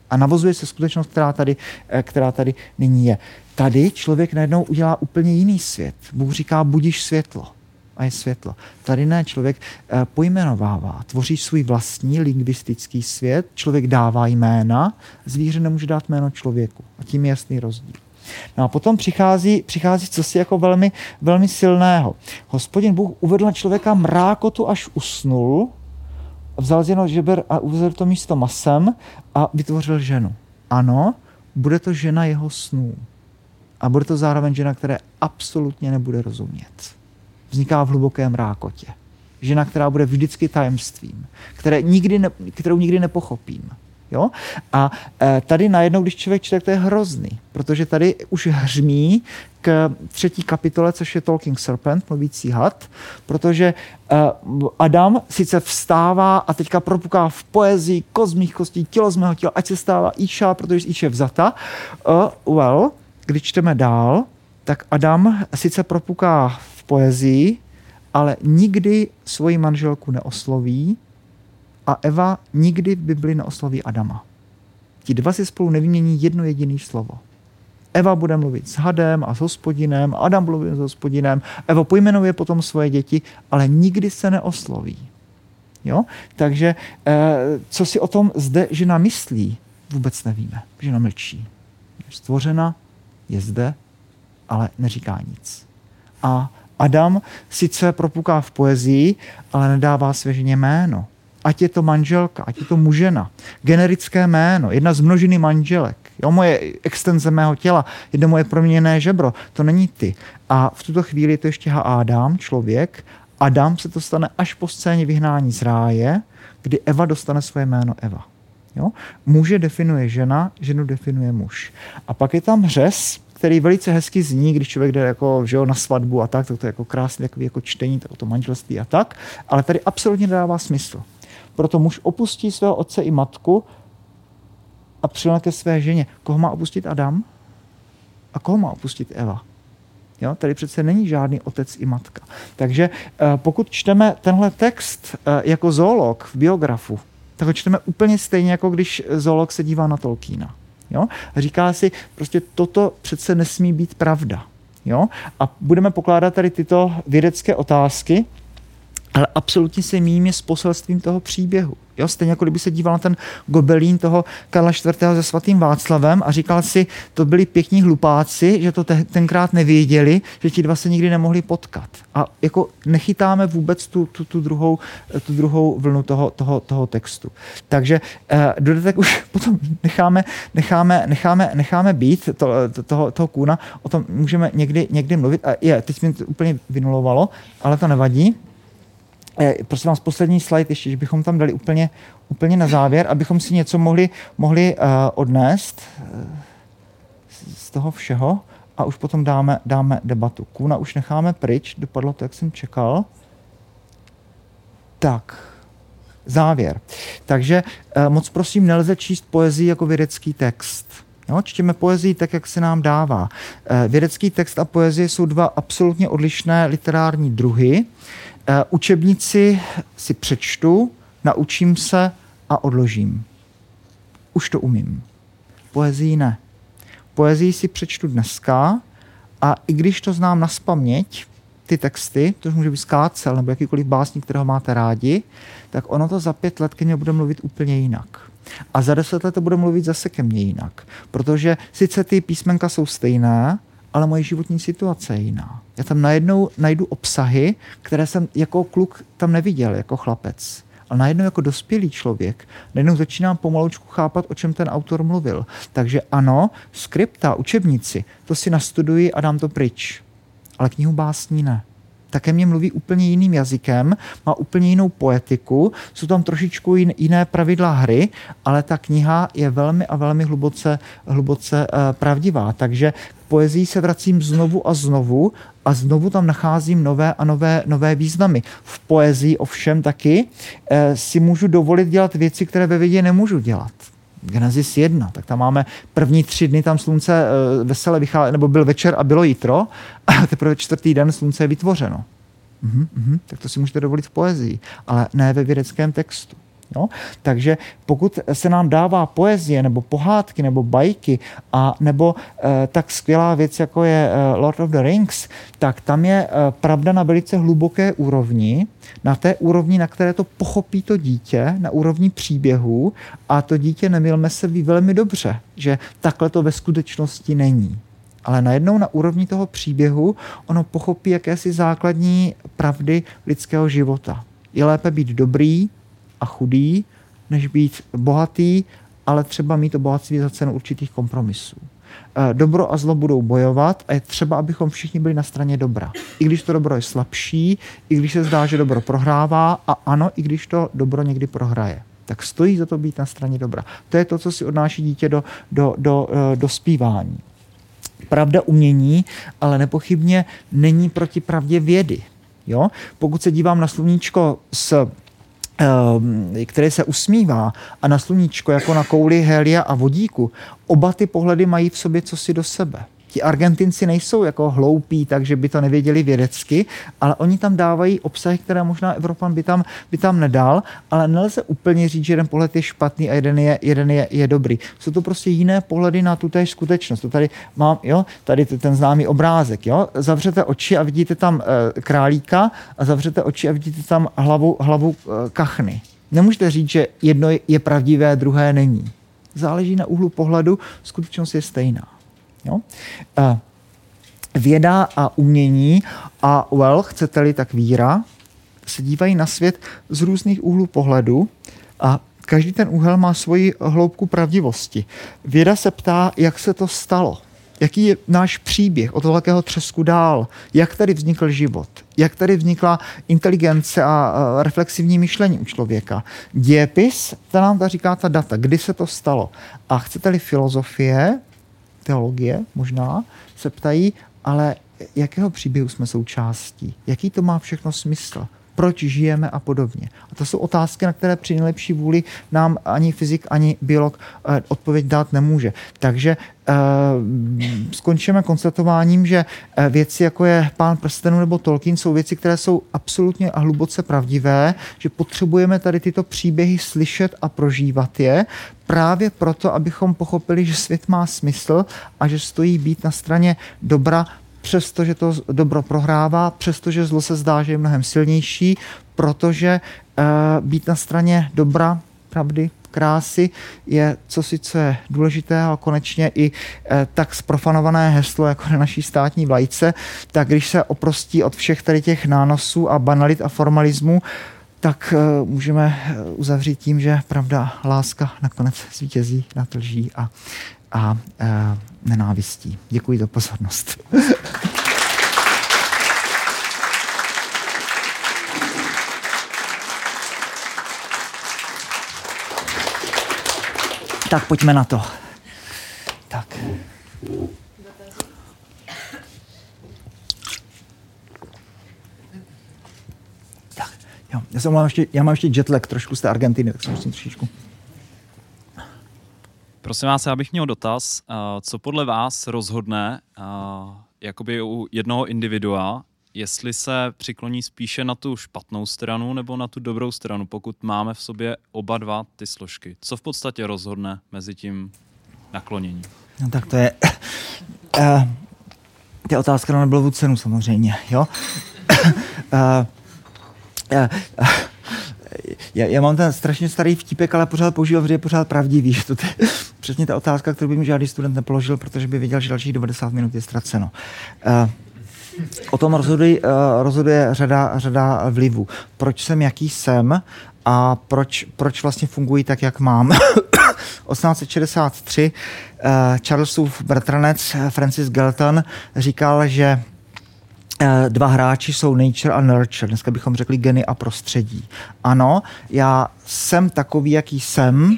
A navozuje se skutečnost, která tady, e, která tady nyní je. Tady člověk najednou udělá úplně jiný svět. Bůh říká, budíš světlo a je světlo. Tady ne, člověk e, pojmenovává, tvoří svůj vlastní lingvistický svět, člověk dává jména, zvíře nemůže dát jméno člověku. A tím je jasný rozdíl. No a potom přichází, přichází cosi jako velmi, velmi silného. Hospodin Bůh uvedl na člověka mrákotu, až usnul, vzal z jenom žeber a uvedl to místo masem a vytvořil ženu. Ano, bude to žena jeho snů. A bude to zároveň žena, které absolutně nebude rozumět. Vzniká v hluboké mrákotě. Žena, která bude vždycky tajemstvím, které nikdy ne, kterou nikdy nepochopím. Jo? A e, tady najednou, když člověk čte, to je hrozný, protože tady už hřmí k třetí kapitole, což je Talking Serpent, mluvící had, protože e, Adam sice vstává a teďka propuká v poezii kozmých kostí, tělo z mého těla, ať se stává Iša, protože Iša je vzata. Uh, well, když čteme dál, tak Adam sice propuká v poezii, ale nikdy svoji manželku neosloví, a Eva nikdy v Bibli neosloví Adama. Ti dva si spolu nevymění jedno jediné slovo. Eva bude mluvit s Hadem a s hospodinem, Adam mluví s hospodinem, Eva pojmenuje potom svoje děti, ale nikdy se neosloví. Jo? Takže eh, co si o tom zde žena myslí, vůbec nevíme. Žena mlčí. Je stvořena, je zde, ale neříká nic. A Adam sice propuká v poezii, ale nedává své ženě jméno ať je to manželka, ať je to mužena, generické jméno, jedna z množiny manželek, jo, moje extenze mého těla, jedno moje proměněné žebro, to není ty. A v tuto chvíli je to ještě Adam, člověk, Adam se to stane až po scéně vyhnání z ráje, kdy Eva dostane svoje jméno Eva. Jo? Muže definuje žena, ženu definuje muž. A pak je tam řez, který velice hezky zní, když člověk jde jako, že jo, na svatbu a tak, tak to je jako krásné jako, jako čtení, tak to manželství a tak, ale tady absolutně nedává smysl. Proto muž opustí svého otce i matku a přilne ke své ženě. Koho má opustit Adam? A koho má opustit Eva? Jo, tady přece není žádný otec i matka. Takže eh, pokud čteme tenhle text eh, jako zoolog v biografu, tak ho čteme úplně stejně, jako když zoolog se dívá na Tolkiena. Jo? A říká si, prostě toto přece nesmí být pravda. Jo? A budeme pokládat tady tyto vědecké otázky, ale absolutně se míme s poselstvím toho příběhu. Jo, stejně jako kdyby se díval na ten gobelín toho Karla IV. se svatým Václavem a říkal si, to byli pěkní hlupáci, že to te- tenkrát nevěděli, že ti dva se nikdy nemohli potkat. A jako nechytáme vůbec tu, tu, tu, druhou, tu druhou vlnu toho, toho, toho textu. Takže eh, dodatek už potom necháme, necháme, necháme, necháme být to, to, toho, toho kůna, o tom můžeme někdy, někdy mluvit. A je, teď mi to úplně vynulovalo, ale to nevadí prosím vás, poslední slide ještě, že bychom tam dali úplně, úplně na závěr, abychom si něco mohli, mohli uh, odnést uh, z toho všeho a už potom dáme, dáme debatu. Kuna už necháme pryč, dopadlo to, jak jsem čekal. Tak, závěr. Takže uh, moc prosím, nelze číst poezii jako vědecký text. Jo, čteme poezii tak, jak se nám dává. Vědecký text a poezie jsou dva absolutně odlišné literární druhy. Eh, učebnici si přečtu, naučím se a odložím. Už to umím. Poezii ne. Poezii si přečtu dneska a i když to znám na spaměť, ty texty, to může být skácel nebo jakýkoliv básník, kterého máte rádi, tak ono to za pět let ke mně bude mluvit úplně jinak. A za deset let to bude mluvit zase ke mně jinak. Protože sice ty písmenka jsou stejné, ale moje životní situace je jiná. Já tam najednou najdu obsahy, které jsem jako kluk tam neviděl, jako chlapec. A najednou jako dospělý člověk, najednou začínám pomalučku chápat, o čem ten autor mluvil. Takže ano, skripta, učebnici, to si nastuduji a dám to pryč. Ale knihu básní ne také mě mluví úplně jiným jazykem, má úplně jinou poetiku, jsou tam trošičku jiné pravidla hry, ale ta kniha je velmi a velmi hluboce, hluboce uh, pravdivá. Takže k poezii se vracím znovu a znovu a znovu tam nacházím nové a nové, nové významy. V poezii ovšem taky uh, si můžu dovolit dělat věci, které ve vědě nemůžu dělat. Genesis 1, tak tam máme první tři dny, tam slunce uh, vesele vychází, nebo byl večer a bylo jitro, a teprve čtvrtý den slunce je vytvořeno. Uh-huh, uh-huh, tak to si můžete dovolit v poezii, ale ne ve vědeckém textu. Jo? Takže pokud se nám dává poezie nebo pohádky nebo bajky a nebo e, tak skvělá věc, jako je e, Lord of the Rings, tak tam je e, pravda na velice hluboké úrovni, na té úrovni, na které to pochopí to dítě, na úrovni příběhů a to dítě, nemilme se, ví velmi dobře, že takhle to ve skutečnosti není. Ale najednou na úrovni toho příběhu ono pochopí jakési základní pravdy lidského života. Je lépe být dobrý, a chudý, než být bohatý, ale třeba mít to bohatství za cenu určitých kompromisů. Eh, dobro a zlo budou bojovat a je třeba, abychom všichni byli na straně dobra. I když to dobro je slabší, i když se zdá, že dobro prohrává a ano, i když to dobro někdy prohraje tak stojí za to být na straně dobra. To je to, co si odnáší dítě do, do, do, eh, do zpívání. Pravda umění, ale nepochybně není proti pravdě vědy. Jo? Pokud se dívám na sluníčko s Ehm, který se usmívá a na sluníčko jako na kouli helia a vodíku, oba ty pohledy mají v sobě co si do sebe ti Argentinci nejsou jako hloupí, takže by to nevěděli vědecky, ale oni tam dávají obsahy, které možná Evropan by tam, by tam nedal, ale nelze úplně říct, že jeden pohled je špatný a jeden je, jeden je, je dobrý. Jsou to prostě jiné pohledy na tutéž skutečnost. To tady mám, jo, tady ten známý obrázek, jo, zavřete oči a vidíte tam e, králíka a zavřete oči a vidíte tam hlavu, hlavu e, kachny. Nemůžete říct, že jedno je pravdivé, druhé není. Záleží na úhlu pohledu, skutečnost je stejná. Jo? Uh, věda a umění a well, chcete-li tak víra, se dívají na svět z různých úhlů pohledu a každý ten úhel má svoji hloubku pravdivosti. Věda se ptá, jak se to stalo. jaký je náš příběh od velkého třesku dál, jak tady vznikl život, jak tady vznikla inteligence a reflexivní myšlení u člověka. Dějepis, to nám ta říká ta data, kdy se to stalo. A chcete-li filozofie, teologie možná, se ptají, ale jakého příběhu jsme součástí, jaký to má všechno smysl, proč žijeme a podobně. A to jsou otázky, na které při nejlepší vůli nám ani fyzik, ani biolog eh, odpověď dát nemůže. Takže eh, skončíme konstatováním, že eh, věci, jako je Pán prstenů nebo Tolkien, jsou věci, které jsou absolutně a hluboce pravdivé, že potřebujeme tady tyto příběhy slyšet a prožívat je, právě proto, abychom pochopili, že svět má smysl a že stojí být na straně dobra přestože to dobro prohrává, přestože zlo se zdá, že je mnohem silnější, protože uh, být na straně dobra, pravdy, krásy je co si, co je důležité a konečně i eh, tak sprofanované heslo jako na naší státní vlajce, tak když se oprostí od všech tady těch nánosů a banalit a formalismu, tak uh, můžeme uzavřít tím, že pravda, láska nakonec zvítězí nad lží a a nenávistí. Děkuji za pozornost. tak pojďme na to. Tak. Tak, jo. Já, jsem mám ještě, já mám ještě jetlag trošku z té Argentiny, tak se musím trošičku Prosím vás, já bych měl dotaz. Co podle vás rozhodne jakoby u jednoho individua, jestli se přikloní spíše na tu špatnou stranu nebo na tu dobrou stranu, pokud máme v sobě oba dva ty složky. Co v podstatě rozhodne mezi tím nakloněním? No tak to je... Uh, to je otázka na Nobelovu cenu samozřejmě, jo? uh, uh, uh, já, já mám ten strašně starý vtípek, ale pořád používám, že je pořád pravdivý. Že to je přesně ta otázka, kterou by mi žádný student nepoložil, protože by věděl, že dalších 90 minut je ztraceno. Uh, O tom rozhoduje, uh, rozhoduje řada, řada vlivů. Proč jsem, jaký jsem a proč, proč vlastně fungují tak, jak mám. 1863 uh, Charlesův bratranec Francis Galton říkal, že Eh, dva hráči jsou nature a nurture. Dneska bychom řekli geny a prostředí. Ano, já jsem takový, jaký jsem,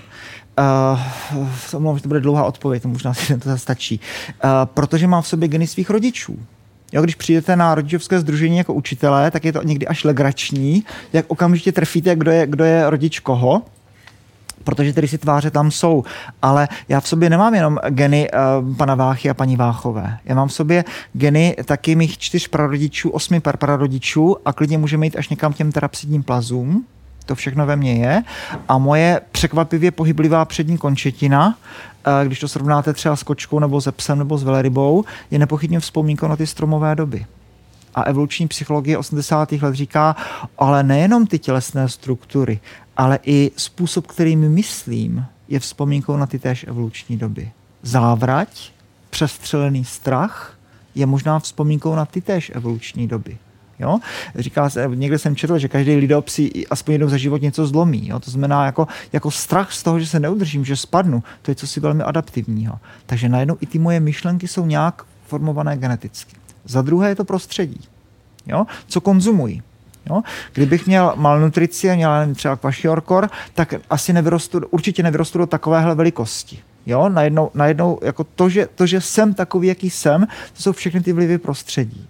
Uh, to bude dlouhá odpověď, to možná si to stačí. Uh, protože mám v sobě geny svých rodičů. Jo, když přijdete na rodičovské združení jako učitelé, tak je to někdy až legrační, jak okamžitě trefíte, kdo je, kdo je rodič koho protože tedy si tváře tam jsou. Ale já v sobě nemám jenom geny uh, pana Váchy a paní Váchové. Já mám v sobě geny taky mých čtyř prarodičů, osmi prarodičů a klidně můžeme jít až někam těm terapsidním plazům. To všechno ve mně je. A moje překvapivě pohyblivá přední končetina, uh, když to srovnáte třeba s kočkou nebo se psem nebo s velerybou, je nepochybně vzpomínkou na ty stromové doby a evoluční psychologie 80. let říká, ale nejenom ty tělesné struktury, ale i způsob, kterým myslím, je vzpomínkou na ty též evoluční doby. Závrať, přestřelený strach je možná vzpomínkou na ty též evoluční doby. Jo? Říká se, někde jsem četl, že každý lidop si aspoň jednou za život něco zlomí. Jo? To znamená jako, jako strach z toho, že se neudržím, že spadnu. To je cosi velmi adaptivního. Takže najednou i ty moje myšlenky jsou nějak formované geneticky. Za druhé je to prostředí. Jo? Co konzumují? Jo? Kdybych měl malnutrici a měl třeba kwashiorkor, tak asi nevyrostu, určitě nevyrostu do takovéhle velikosti. Jo, najednou, najednou jako to že, to, že jsem takový, jaký jsem, to jsou všechny ty vlivy prostředí.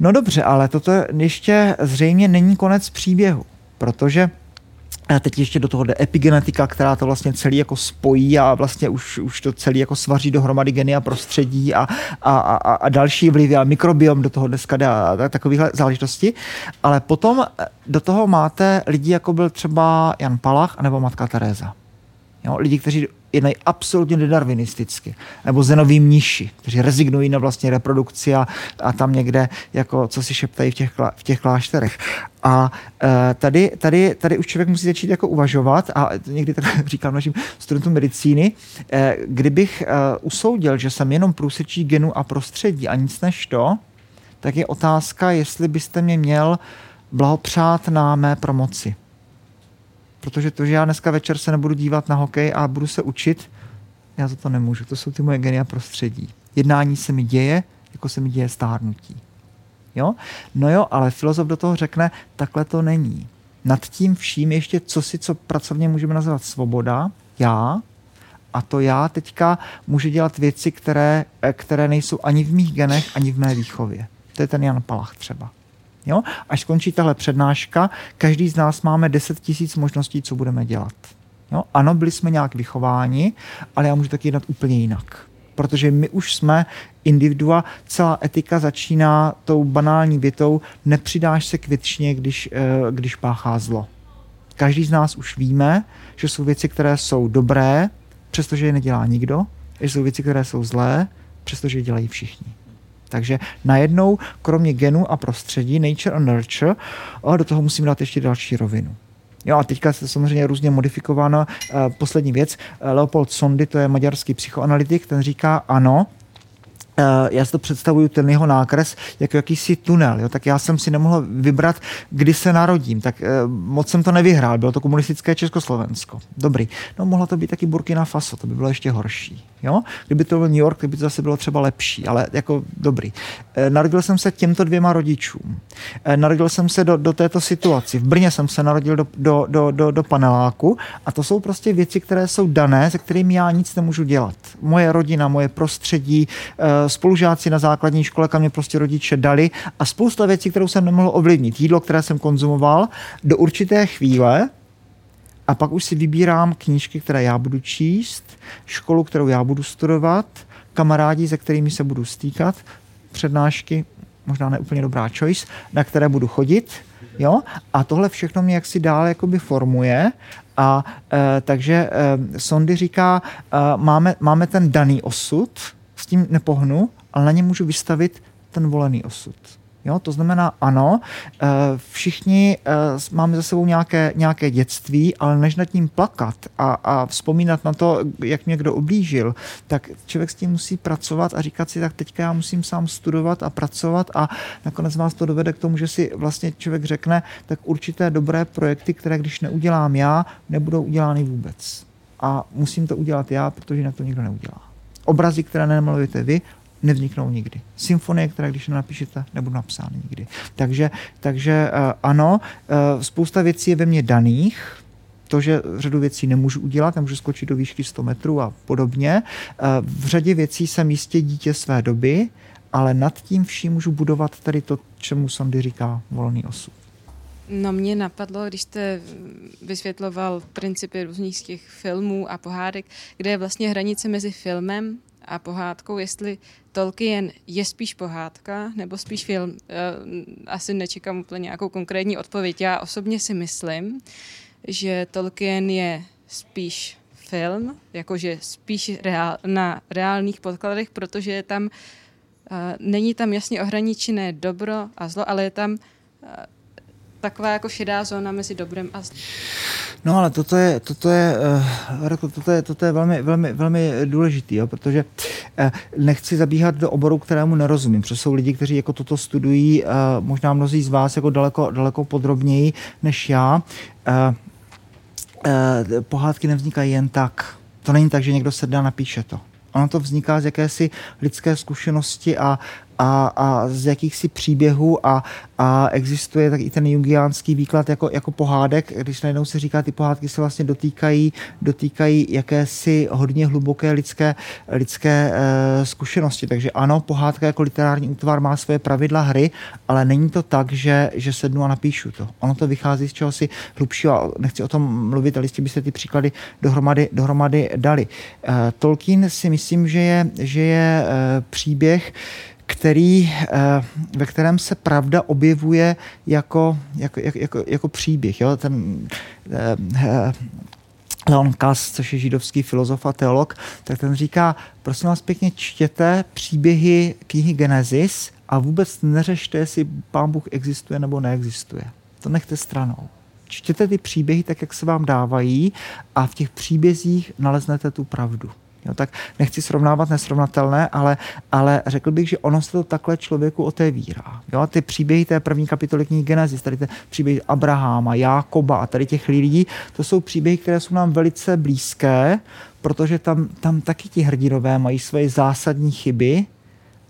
No dobře, ale toto ještě zřejmě není konec příběhu, protože a teď ještě do toho jde epigenetika, která to vlastně celý jako spojí a vlastně už, už to celý jako svaří dohromady geny a prostředí a, a, a, a další vlivy a mikrobiom do toho dneska jde a, takovéhle záležitosti. Ale potom do toho máte lidi, jako byl třeba Jan Palach nebo matka Teresa. Jo, lidi, kteří jednají absolutně nedarwinisticky. Nebo zenoví mniši, kteří rezignují na vlastně reprodukci a, a tam někde, jako co si šeptají v těch, v těch klášterech. A e, tady, tady, tady už člověk musí začít jako uvažovat a někdy tak říkám našim studentům medicíny, e, kdybych e, usoudil, že jsem jenom průsečí genu a prostředí a nic než to, tak je otázka, jestli byste mě měl blahopřát na mé promoci protože to, že já dneska večer se nebudu dívat na hokej a budu se učit, já za to nemůžu. To jsou ty moje genia prostředí. Jednání se mi děje, jako se mi děje stárnutí. Jo? No jo, ale filozof do toho řekne, takhle to není. Nad tím vším ještě co si, co pracovně můžeme nazvat svoboda, já, a to já teďka můžu dělat věci, které, které nejsou ani v mých genech, ani v mé výchově. To je ten Jan Palach třeba. Jo? Až skončí tahle přednáška, každý z nás máme 10 tisíc možností, co budeme dělat. Jo? Ano, byli jsme nějak vychováni, ale já můžu taky jednat úplně jinak. Protože my už jsme individua, celá etika začíná tou banální větou, nepřidáš se k většině, když, eh, když páchá zlo. Každý z nás už víme, že jsou věci, které jsou dobré, přestože je nedělá nikdo, že jsou věci, které jsou zlé, přestože je dělají všichni. Takže najednou, kromě genu a prostředí, nature a nurture, do toho musím dát ještě další rovinu. Jo a teďka se samozřejmě různě modifikováno. Poslední věc, Leopold Sondy, to je maďarský psychoanalytik, ten říká ano, Eh, já si to představuju, ten jeho nákres, jako jakýsi tunel. Jo? Tak já jsem si nemohl vybrat, kdy se narodím. Tak eh, moc jsem to nevyhrál. Bylo to komunistické Československo. Dobrý. No mohla to být taky Burkina Faso, to by bylo ještě horší. Jo? Kdyby to byl New York, tak by to zase bylo třeba lepší, ale jako dobrý. Eh, narodil jsem se těmto dvěma rodičům. Narodil jsem se do, do této situaci. V Brně jsem se narodil do, do, do, do, do paneláku a to jsou prostě věci, které jsou dané, se kterými já nic nemůžu dělat. Moje rodina, moje prostředí, spolužáci na základní škole, kam mě prostě rodiče dali a spousta věcí, kterou jsem nemohl ovlivnit. Jídlo, které jsem konzumoval do určité chvíle a pak už si vybírám knížky, které já budu číst, školu, kterou já budu studovat, kamarádi, se kterými se budu stýkat, přednášky, možná ne úplně dobrá choice, na které budu chodit, jo, a tohle všechno mě jaksi dál jakoby formuje a e, takže e, Sondy říká, e, máme, máme ten daný osud, s tím nepohnu, ale na ně můžu vystavit ten volený osud. Jo, to znamená, ano, eh, všichni eh, máme za sebou nějaké, nějaké dětství, ale než nad tím plakat a, a vzpomínat na to, jak mě kdo oblížil, tak člověk s tím musí pracovat a říkat si, tak teďka já musím sám studovat a pracovat a nakonec vás to dovede k tomu, že si vlastně člověk řekne, tak určité dobré projekty, které když neudělám já, nebudou udělány vůbec. A musím to udělat já, protože na to nikdo neudělá. Obrazy, které nemalujete vy, nevzniknou nikdy. Symfonie, které když nenapíšete, nebudou napsány nikdy. Takže, takže uh, ano, uh, spousta věcí je ve mně daných, to, že řadu věcí nemůžu udělat, nemůžu skočit do výšky 100 metrů a podobně. Uh, v řadě věcí jsem jistě dítě své doby, ale nad tím vším můžu budovat tady to, čemu Sondy říká volný osud. No mě napadlo, když jste vysvětloval principy různých z těch filmů a pohádek, kde je vlastně hranice mezi filmem a pohádkou, jestli Tolkien je spíš pohádka nebo spíš film. Eh, asi nečekám úplně nějakou konkrétní odpověď. Já osobně si myslím, že Tolkien je spíš film, jakože spíš reál, na reálných podkladech, protože je tam, uh, není tam jasně ohraničené dobro a zlo, ale je tam uh, taková jako šedá zóna mezi dobrem a zlem. No ale toto je, toto je, uh, toto je, toto je velmi, velmi, velmi důležitý, jo, protože uh, nechci zabíhat do oboru, kterému nerozumím, protože jsou lidi, kteří jako toto studují, uh, možná mnozí z vás jako daleko, daleko podrobněji než já. Pohádky nevznikají jen tak. To není tak, že někdo se dá napíše to. Ono to vzniká z jakési lidské zkušenosti a, a, a z jakýchsi příběhů a, a existuje tak i ten jungiánský výklad jako, jako pohádek, když najednou se říká, ty pohádky se vlastně dotýkají, dotýkají jakési hodně hluboké lidské, lidské e, zkušenosti. Takže ano, pohádka jako literární útvar má svoje pravidla hry, ale není to tak, že, že sednu a napíšu to. Ono to vychází z čeho si hlubšího a nechci o tom mluvit, ale jistě byste ty příklady dohromady, dohromady dali. E, Tolkien si myslím, že je, že je e, příběh, který, eh, ve kterém se pravda objevuje jako, jako, jako, jako příběh. Jo? Ten, eh, Leon Kass, což je židovský filozof a teolog, tak ten říká, prosím vás pěkně, čtěte příběhy knihy Genesis a vůbec neřešte, jestli pán Bůh existuje nebo neexistuje. To nechte stranou. Čtěte ty příběhy tak, jak se vám dávají a v těch příbězích naleznete tu pravdu. Jo, tak nechci srovnávat nesrovnatelné, ale, ale řekl bych, že ono se to takhle člověku otevírá. Jo, ty příběhy té první kapitoly knihy Genesis, tady ty příběhy Abraháma, Jákoba a tady těch lidí, to jsou příběhy, které jsou nám velice blízké, protože tam, tam taky ti hrdinové mají své zásadní chyby,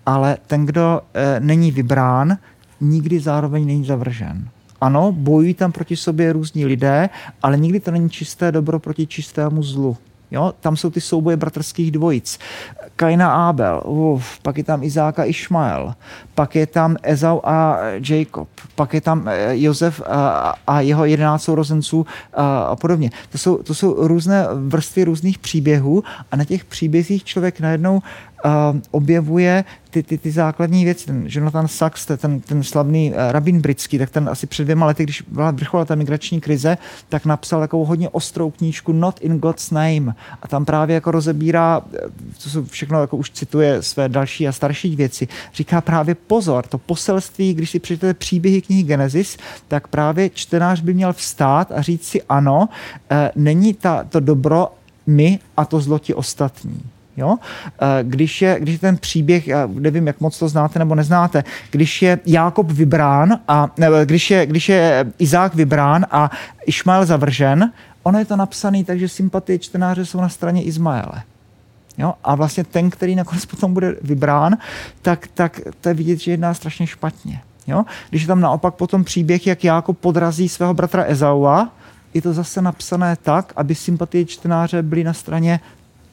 ale ten, kdo e, není vybrán, nikdy zároveň není zavržen. Ano, bojují tam proti sobě různí lidé, ale nikdy to není čisté dobro proti čistému zlu. Jo? Tam jsou ty souboje bratrských dvojic. Kaina a Abel, uf, pak je tam Izáka a Išmael, pak je tam Ezau a Jacob, pak je tam eh, Josef a, a jeho jedenáct sourozenců a, a podobně. To jsou, to jsou různé vrstvy různých příběhů a na těch příbězích člověk najednou objevuje ty, ty, ty základní věci. Ten Jonathan Sachs, ten, ten slavný uh, rabín britský, tak ten asi před dvěma lety, když byla vrchola ta migrační krize, tak napsal takovou hodně ostrou knížku Not in God's Name. A tam právě jako rozebírá, co jsou všechno, jako už cituje své další a starší věci, říká právě pozor, to poselství, když si přečtete příběhy knihy Genesis, tak právě čtenář by měl vstát a říct si ano, uh, není ta, to dobro my a to zlo ti ostatní. Jo? Eh, když, je, když je ten příběh, já nevím, jak moc to znáte nebo neznáte, když je Jákob vybrán a ne, když, je, když je Izák vybrán a Išmael zavržen, ono je to napsané tak, že sympatie čtenáře jsou na straně Izmaele. Jo? A vlastně ten, který nakonec potom bude vybrán, tak, tak to je vidět, že jedná strašně špatně. Jo? Když je tam naopak potom příběh, jak Jákob podrazí svého bratra Ezaua, je to zase napsané tak, aby sympatie čtenáře byly na straně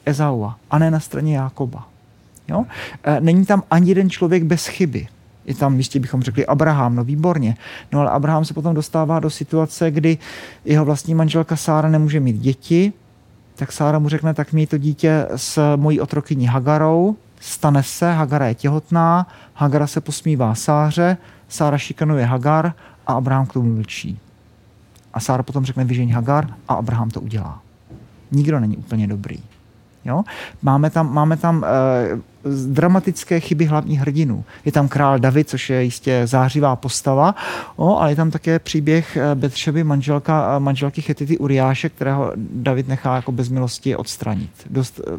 Ezaua a ne na straně Jákoba. Jo? E, není tam ani jeden člověk bez chyby. Je tam, jistě bychom řekli, Abraham, no výborně. No ale Abraham se potom dostává do situace, kdy jeho vlastní manželka Sára nemůže mít děti, tak Sára mu řekne, tak měj to dítě s mojí otrokyní Hagarou, stane se, Hagara je těhotná, Hagara se posmívá Sáře, Sára šikanuje Hagar a Abraham k tomu mlčí. A Sára potom řekne, vyžeň Hagar a Abraham to udělá. Nikdo není úplně dobrý. Jo? Máme tam, máme tam uh, dramatické chyby hlavních hrdinů. Je tam král David, což je jistě zářivá postava, o, ale je tam také příběh eh, Betšeby, manželka, manželky Chetity Uriáše, kterého David nechá jako bez milosti odstranit. Dost uh,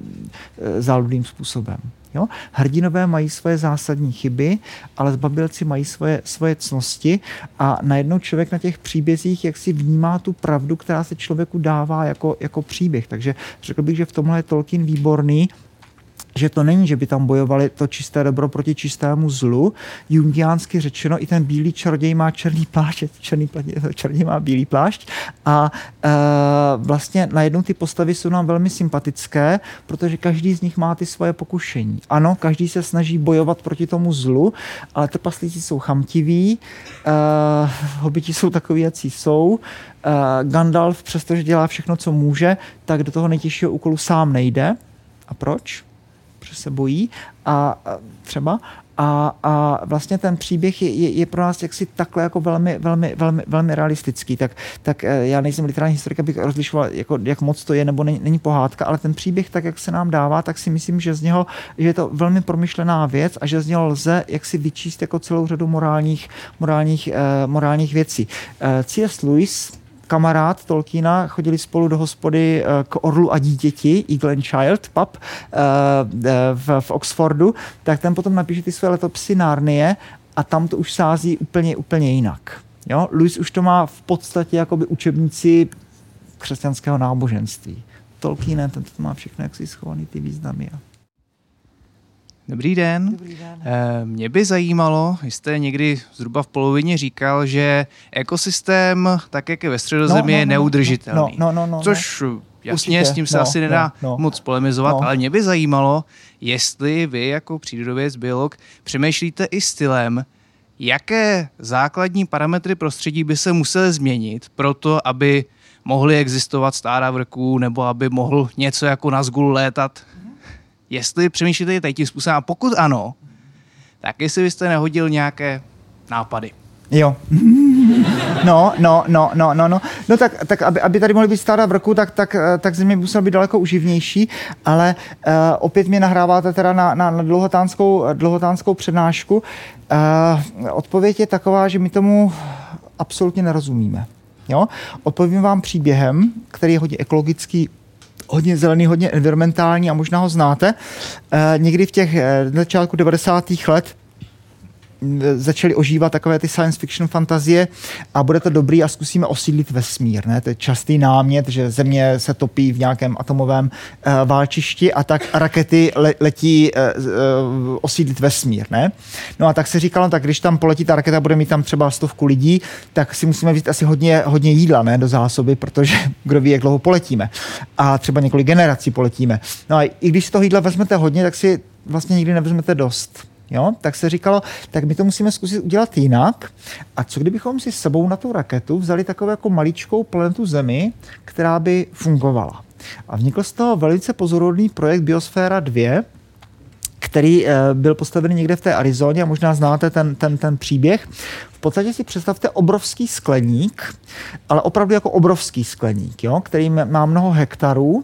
záludným způsobem. Jo? Hrdinové mají svoje zásadní chyby, ale zbabilci mají svoje, svoje cnosti a najednou člověk na těch příbězích jak si vnímá tu pravdu, která se člověku dává jako, jako příběh. Takže řekl bych, že v tomhle je Tolkien výborný, že to není, že by tam bojovali to čisté dobro proti čistému zlu. Jungiánsky řečeno, i ten bílý čaroděj má černý plášť, černý čaroděj má bílý plášť a e, vlastně najednou ty postavy jsou nám velmi sympatické, protože každý z nich má ty svoje pokušení. Ano, každý se snaží bojovat proti tomu zlu, ale trpaslíci jsou chamtiví, e, hobiti jsou takový, jací jsou, e, Gandalf, přestože dělá všechno, co může, tak do toho nejtěžšího úkolu sám nejde. A proč? Protože se bojí a, a třeba a, a vlastně ten příběh je, je, je pro nás jaksi takhle jako velmi, velmi, velmi, velmi realistický. Tak, tak eh, já nejsem literární historik, abych rozlišoval, jako, jak moc to je nebo není, není pohádka, ale ten příběh, tak jak se nám dává, tak si myslím, že z něho že je to velmi promyšlená věc a že z něho lze jak si vyčíst jako celou řadu morálních, morálních, uh, morálních věcí. Uh, C.S. Lewis, kamarád Tolkiena, chodili spolu do hospody eh, k Orlu a dítěti, Eagle Child pub eh, eh, v, v Oxfordu, tak ten potom napíše ty své letopisy Narnie a tam to už sází úplně, úplně jinak. Jo? Louis už to má v podstatě jakoby učebnici křesťanského náboženství. Tolkien, ten to má všechno jaksi schovaný ty významy. Dobrý den. Dobrý den. Eh, mě by zajímalo, jste někdy zhruba v polovině říkal, že ekosystém, tak jak je ve středozemi, no, no, je no, neudržitelný. No, no, no, no, Což jasně, Určitě. s tím se no, asi nedá no, no. moc polemizovat, No. ale mě by zajímalo, jestli vy jako přírodověc, biolog, přemýšlíte i stylem, jaké základní parametry prostředí by se musely změnit pro to, aby mohly existovat stáda vrků, nebo aby mohl něco jako na zgul létat. Jestli přemýšlíte tady tím způsobem, a pokud ano, tak jestli byste nehodil nějaké nápady. Jo. No, no, no, no, no, no. No tak, tak aby, aby tady mohly být stáda vrku, tak, tak, eh, tak země musela být daleko uživnější, ale uh, opět mě nahráváte teda na, na, na dlouhotánskou, dlouhotánskou přednášku. Uh, odpověď je taková, že my tomu absolutně nerozumíme. Jo? Odpovím vám příběhem, který je hodně ekologický, hodně zelený, hodně environmentální a možná ho znáte. Uh, někdy v těch uh, začátku 90. let začaly ožívat takové ty science fiction fantazie a bude to dobrý a zkusíme osídlit vesmír. Ne? To je častý námět, že země se topí v nějakém atomovém uh, válčišti a tak rakety le, letí uh, uh, osídlit vesmír. Ne? No a tak se říkalo, tak když tam poletí ta raketa, bude mít tam třeba stovku lidí, tak si musíme vzít asi hodně, hodně jídla ne, do zásoby, protože kdo ví, jak dlouho poletíme. A třeba několik generací poletíme. No a i když z toho jídla vezmete hodně, tak si vlastně nikdy nevezmete dost. Jo? Tak se říkalo, tak my to musíme zkusit udělat jinak. A co kdybychom si s sebou na tu raketu vzali takovou jako maličkou planetu Zemi, která by fungovala. A vznikl z toho velice pozorodný projekt Biosféra 2, který eh, byl postavený někde v té Arizoně a možná znáte ten, ten, ten příběh. V podstatě si představte obrovský skleník, ale opravdu jako obrovský skleník, jo, který má mnoho hektarů,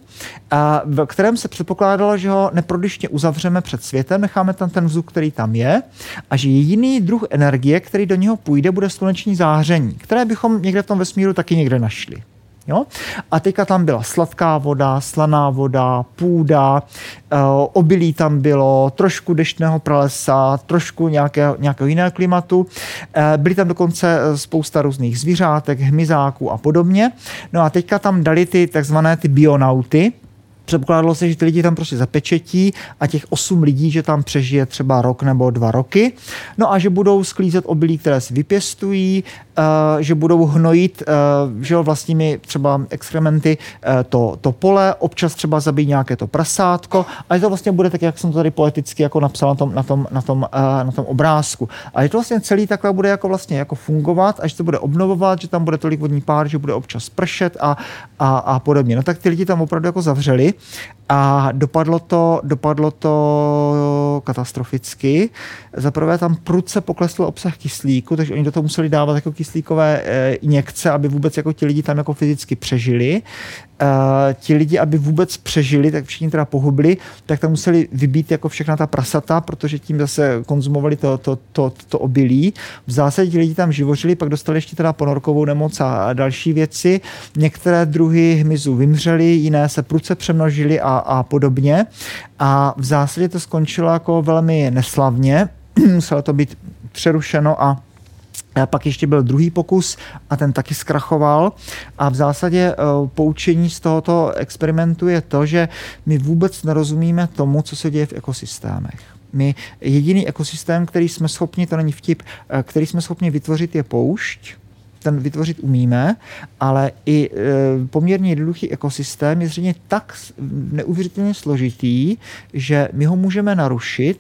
a v kterém se předpokládalo, že ho neprodyšně uzavřeme před světem, necháme tam ten vzduch, který tam je, a že jediný druh energie, který do něho půjde, bude sluneční záření, které bychom někde v tom vesmíru taky někde našli. Jo? A teďka tam byla sladká voda, slaná voda, půda, e, obilí tam bylo, trošku deštného pralesa, trošku nějakého, nějakého jiného klimatu. E, byly tam dokonce eh, spousta různých zvířátek, hmyzáků a podobně. No a teďka tam dali ty takzvané ty bionauty, Předpokládalo se, že ty lidi tam prostě zapečetí a těch osm lidí, že tam přežije třeba rok nebo dva roky. No a že budou sklízet obilí, které si vypěstují, že budou hnojit uh, že vlastními třeba exkrementy uh, to, to pole, občas třeba zabít nějaké to prasátko a to vlastně bude tak, jak jsem to tady poeticky jako napsal na tom, na tom, na tom, na tom obrázku. A je to vlastně celý takhle bude jako vlastně jako fungovat, až to bude obnovovat, že tam bude tolik vodní pár, že bude občas pršet a, a, a podobně. No tak ty lidi tam opravdu jako zavřeli a dopadlo to, dopadlo to katastroficky. Zaprvé tam prudce poklesl obsah kyslíku, takže oni do toho museli dávat jako kyslíkové e, injekce, aby vůbec jako ti lidi tam jako fyzicky přežili. E, ti lidi, aby vůbec přežili, tak všichni teda pohubli, tak tam museli vybít jako všechna ta prasata, protože tím zase konzumovali to, to, to, to obilí. V zásadě ti lidi tam živořili, pak dostali ještě teda ponorkovou nemoc a další věci. Některé druhy hmyzu vymřely, jiné se prudce přemnožily a, a podobně. A v zásadě to skončilo jako velmi neslavně. Muselo to být přerušeno a a pak ještě byl druhý pokus a ten taky zkrachoval. A v zásadě uh, poučení z tohoto experimentu je to, že my vůbec nerozumíme tomu, co se děje v ekosystémech. My jediný ekosystém, který jsme schopni, to není vtip, eh, který jsme schopni vytvořit, je poušť ten vytvořit umíme, ale i e, poměrně jednoduchý ekosystém je zřejmě tak neuvěřitelně složitý, že my ho můžeme narušit,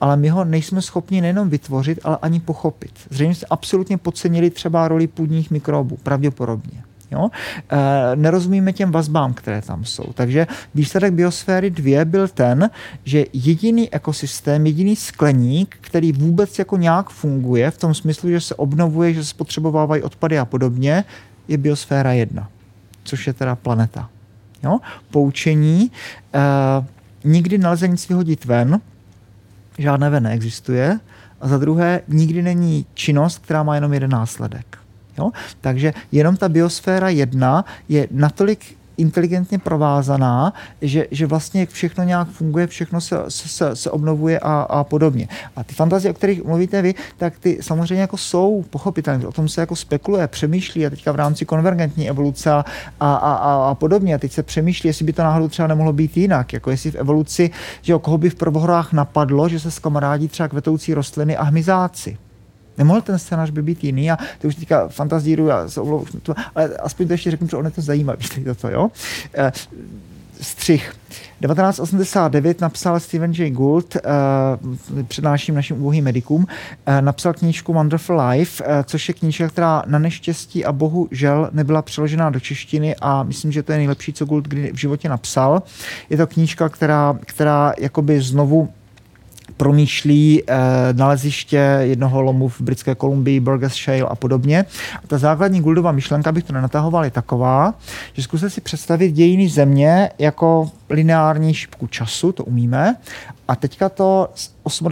ale my ho nejsme schopni nejenom vytvořit, ale ani pochopit. Zřejmě jste absolutně podcenili třeba roli půdních mikrobů, pravděpodobně. Jo? E, nerozumíme těm vazbám, které tam jsou. Takže výsledek biosféry 2 byl ten, že jediný ekosystém, jediný skleník, který vůbec jako nějak funguje, v tom smyslu, že se obnovuje, že se spotřebovávají odpady a podobně, je biosféra 1, což je teda planeta. Jo? Poučení, e, nikdy nelze nic vyhodit ven, žádné ven neexistuje, a za druhé, nikdy není činnost, která má jenom jeden následek. Jo? Takže jenom ta biosféra jedna je natolik inteligentně provázaná, že, že vlastně všechno nějak funguje, všechno se, se, se obnovuje a, a podobně. A ty fantazie, o kterých mluvíte vy, tak ty samozřejmě jako jsou pochopitelné, o tom se jako spekuluje, přemýšlí a teďka v rámci konvergentní evoluce a, a, a, a podobně. A teď se přemýšlí, jestli by to náhodou třeba nemohlo být jinak, jako jestli v evoluci, že o koho by v prvohorách napadlo, že se skamarádí třeba kvetoucí rostliny a hmyzáci. Nemohl ten scénář by být jiný a to už teďka fantazíru, já se omlouvám, ale aspoň to ještě řeknu, že on je to zajímavý, to, jo. E, střih. 1989 napsal Stephen J. Gould, uh, přednáším našim úbohým medikům, uh, napsal knížku Wonderful Life, což je knížka, která na neštěstí a bohu žel nebyla přeložená do češtiny a myslím, že to je nejlepší, co Gould kdy v životě napsal. Je to knížka, která, která jakoby znovu promýšlí eh, naleziště jednoho lomu v Britské Kolumbii, Burgess Shale a podobně. A ta základní Guldová myšlenka, bych to nenatahoval, je taková, že zkuste si představit dějiny země jako lineární šipku času, to umíme, a teďka to z 28.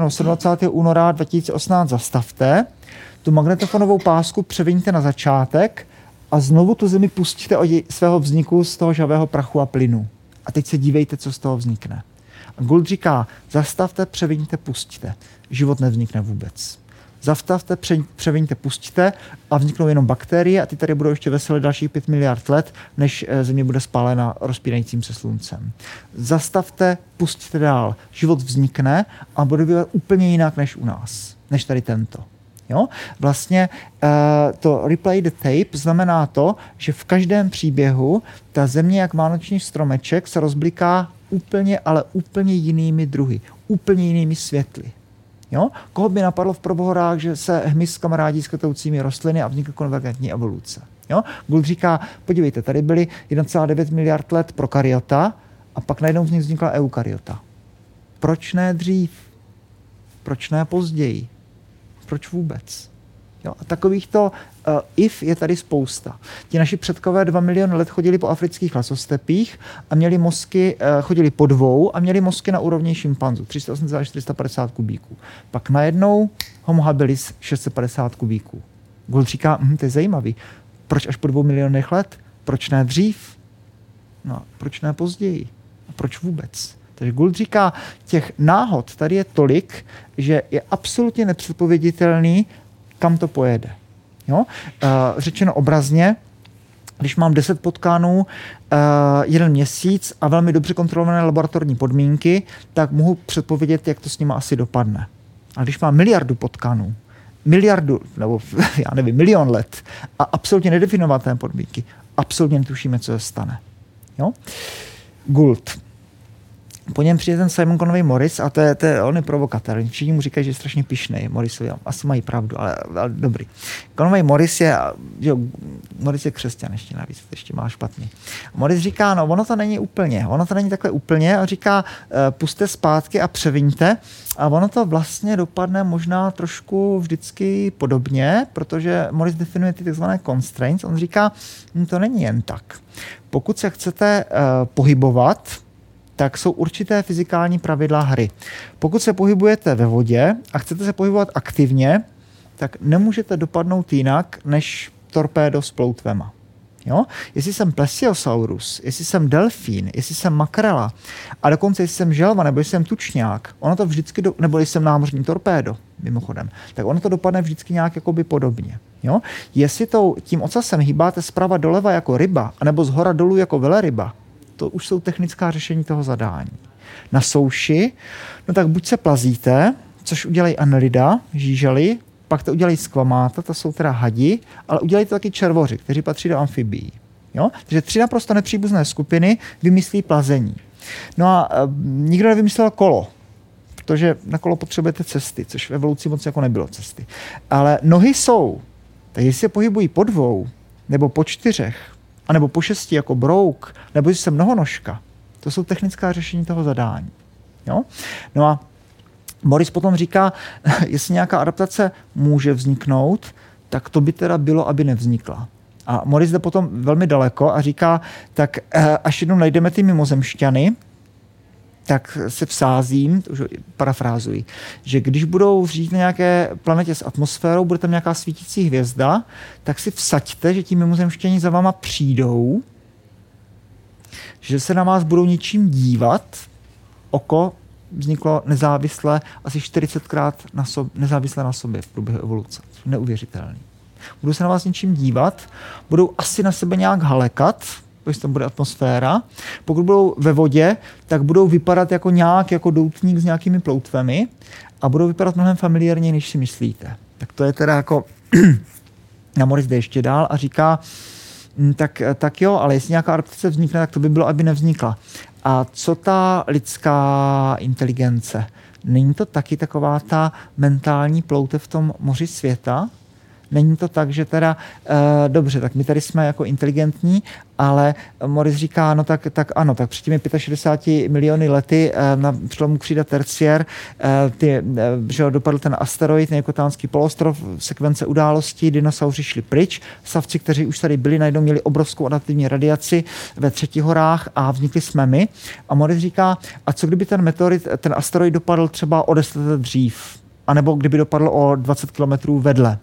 nebo 27. února 2018 zastavte, tu magnetofonovou pásku převiňte na začátek a znovu tu zemi pustíte od svého vzniku z toho žavého prachu a plynu. A teď se dívejte, co z toho vznikne. A Gould říká, zastavte, převiňte, pustíte. Život nevznikne vůbec. Zastavte, pře, převiňte, pustíte a vzniknou jenom bakterie a ty tady budou ještě veselé dalších 5 miliard let, než eh, Země bude spálena rozpínajícím se sluncem. Zastavte, pustíte dál. Život vznikne a bude vypadat úplně jinak než u nás, než tady tento. Jo? Vlastně uh, to replay the tape znamená to, že v každém příběhu ta země jak vánoční stromeček se rozbliká úplně, ale úplně jinými druhy, úplně jinými světly. Jo? Koho by napadlo v probohorách, že se hmyz kamarádí s kvetoucími rostliny a vznikla konvergentní evoluce. Jo? Gould říká, podívejte, tady byly 1,9 miliard let pro karyota a pak najednou z nich vznikla eukaryota. Proč ne dřív? Proč ne později? Proč vůbec? Jo, a takovýchto uh, if je tady spousta. Ti naši předkové dva miliony let chodili po afrických lasostepích a měli mozky, uh, chodili po dvou a měli mozky na úrovni šimpanzu, 380 až 450 kubíků. Pak najednou homo habilis 650 kubíků. Gould říká, hm, to je zajímavý, proč až po dvou milionech let? Proč ne dřív? No, proč ne později? A proč vůbec? Takže Gould říká, těch náhod tady je tolik, že je absolutně nepředpověditelný, kam to pojede. Jo? Uh, řečeno obrazně, když mám 10 potkánů uh, jeden měsíc a velmi dobře kontrolované laboratorní podmínky, tak mohu předpovědět, jak to s nimi asi dopadne. A když mám miliardu potkánů, miliardu, nebo já nevím, milion let a absolutně nedefinované podmínky, absolutně netušíme, co se stane. Jo? Gould po něm přijde ten Simon Conway Morris a to je, to je, on je provokatér. Všichni mu říkají, že je strašně pišnej. Morrisovi asi mají pravdu, ale, ale dobrý. Conway Morris je, jo, Morris je křesťan ještě navíc, to ještě má špatný. Morris říká, no ono to není úplně, ono to není takhle úplně a říká, uh, puste zpátky a převiňte a ono to vlastně dopadne možná trošku vždycky podobně, protože Morris definuje ty tzv. constraints. On říká, hm, to není jen tak. Pokud se chcete uh, pohybovat, tak jsou určité fyzikální pravidla hry. Pokud se pohybujete ve vodě a chcete se pohybovat aktivně, tak nemůžete dopadnout jinak než torpédo s ploutvema. Jo? Jestli jsem plesiosaurus, jestli jsem delfín, jestli jsem makrela a dokonce jestli jsem želva nebo jestli jsem tučňák, ono to vždycky, do, nebo jestli jsem námořní torpédo, mimochodem, tak ono to dopadne vždycky nějak jakoby podobně. Jo? Jestli to, tím ocasem hýbáte zprava doleva jako ryba, anebo z hora dolů jako veleryba, to už jsou technická řešení toho zadání. Na souši, no tak buď se plazíte, což udělají anelida, žížely, pak to udělají skvamáta, to jsou teda hadi, ale udělají to taky červoři, kteří patří do amfibií. Jo? Takže tři naprosto nepříbuzné skupiny vymyslí plazení. No a e, nikdo nevymyslel kolo, protože na kolo potřebujete cesty, což v evoluci moc jako nebylo cesty. Ale nohy jsou. Takže jestli se pohybují po dvou nebo po čtyřech, anebo po šesti jako brouk, nebo jestli jsem mnohonožka. To jsou technická řešení toho zadání. Jo? No a Morris potom říká, jestli nějaká adaptace může vzniknout, tak to by teda bylo, aby nevznikla. A Morris jde potom velmi daleko a říká, tak eh, až jednou najdeme ty mimozemšťany, tak se vsázím, už parafrázuji, že když budou žít na nějaké planetě s atmosférou, bude tam nějaká svítící hvězda, tak si vsaďte, že ti mimozemštění za váma přijdou, že se na vás budou něčím dívat, oko vzniklo nezávisle asi 40krát na sob, nezávisle na sobě v průběhu evoluce. Neuvěřitelný. Budou se na vás něčím dívat, budou asi na sebe nějak halekat, protože tam bude atmosféra. Pokud budou ve vodě, tak budou vypadat jako nějak jako doutník s nějakými ploutvemi a budou vypadat mnohem familiárně, než si myslíte. Tak to je teda jako na Morris jde ještě dál a říká, hm, tak, tak jo, ale jestli nějaká adaptace vznikne, tak to by bylo, aby nevznikla. A co ta lidská inteligence? Není to taky taková ta mentální ploutev v tom moři světa? Není to tak, že teda, uh, dobře, tak my tady jsme jako inteligentní, ale Morris říká, no tak, tak ano, tak před těmi 65 miliony lety uh, na přelomu křída terciér, uh, ty, uh, že dopadl ten asteroid, nejkotánský polostrov, sekvence událostí, dinosauři šli pryč, savci, kteří už tady byli, najednou měli obrovskou adaptivní radiaci ve třetích horách a vznikli jsme my. A Morris říká, a co kdyby ten meteorit, ten asteroid dopadl třeba o 10 let dřív, anebo kdyby dopadl o 20 kilometrů vedle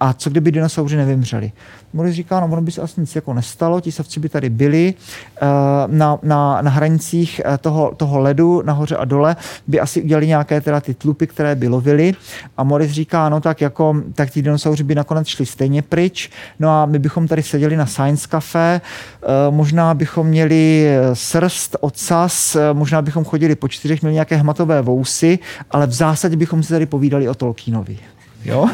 a co kdyby dinosauři nevymřeli. Morris říká, no ono by se asi nic jako nestalo, ti savci by tady byli eh, na, na, na hranicích eh, toho, toho ledu nahoře a dole, by asi udělali nějaké teda ty tlupy, které by lovili a Morris říká, no tak jako, tak ti dinosauři by nakonec šli stejně pryč, no a my bychom tady seděli na Science Cafe, možná bychom měli srst, ocas, možná bychom chodili po čtyřech, měli nějaké hmatové vousy, ale v zásadě bychom si tady povídali o Tolkienovi. Jo?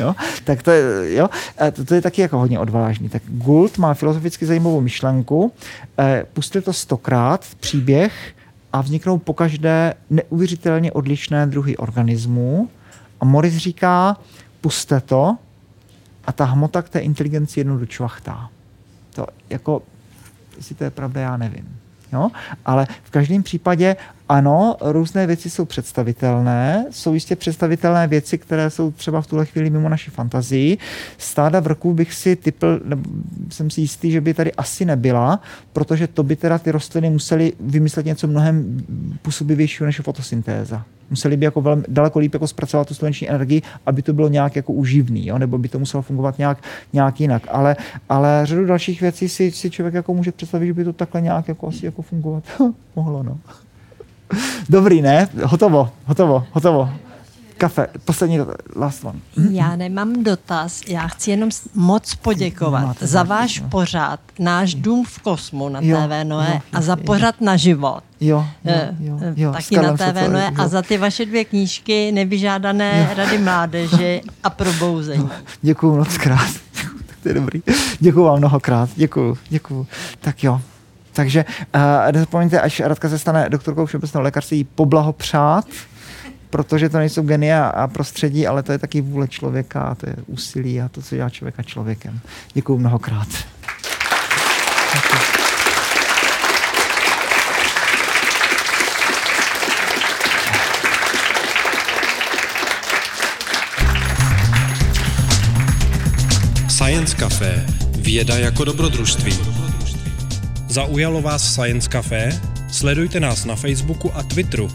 Jo? Tak to je, jo? To, to je taky jako hodně odvážný. Tak Gould má filozoficky zajímavou myšlenku. Eh, puste to stokrát, příběh, a vzniknou pokaždé neuvěřitelně odlišné druhy organismů. A Morris říká, puste to a ta hmota k té inteligenci jednou dočvachtá. To jako, jestli to je pravda, já nevím. Jo? Ale v každém případě ano, různé věci jsou představitelné, jsou jistě představitelné věci, které jsou třeba v tuhle chvíli mimo naši fantazii. Stáda vrků bych si typl, nebo jsem si jistý, že by tady asi nebyla, protože to by teda ty rostliny musely vymyslet něco mnohem působivějšího než fotosyntéza. Museli by jako velmi, daleko líp jako zpracovat tu sluneční energii, aby to bylo nějak jako uživný, jo? nebo by to muselo fungovat nějak, nějak jinak. Ale, ale řadu dalších věcí si, si člověk jako může představit, že by to takhle nějak jako asi jako fungovat mohlo. No. Dobrý, ne? Hotovo, hotovo, hotovo. Kafe, poslední last one. Já nemám dotaz, já chci jenom moc poděkovat Máte za váš no. pořád, náš dům v kosmu na jo, TV Noe jo, a za pořád na život. Jo, jo, jo, eh, jo, taky na TV Noe a za ty vaše dvě knížky Nevyžádané jo. rady mládeže a probouzení. Děkuju moc krát. tak to je dobrý. Děkuju vám mnohokrát. Děkuju, děkuju. Tak jo, takže uh, nezapomeňte, až Radka se stane doktorkou všeobecného lékařství, poblahopřát, protože to nejsou geny a prostředí, ale to je taky vůle člověka a to je úsilí a to, co dělá člověka člověkem. Děkuji mnohokrát. Science Café. Věda jako dobrodružství. Zaujalo vás Science Café? Sledujte nás na Facebooku a Twitteru.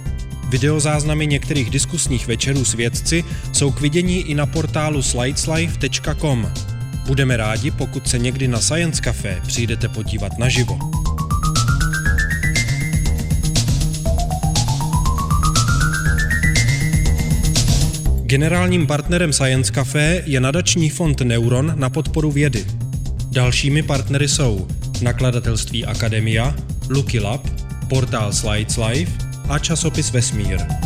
Videozáznamy některých diskusních večerů s vědci jsou k vidění i na portálu slideslife.com. Budeme rádi, pokud se někdy na Science Café přijdete podívat naživo. Generálním partnerem Science Café je nadační fond Neuron na podporu vědy. Dalšími partnery jsou nakladatelství Akademia, Lucky Lab, portál Slides Life a časopis Vesmír.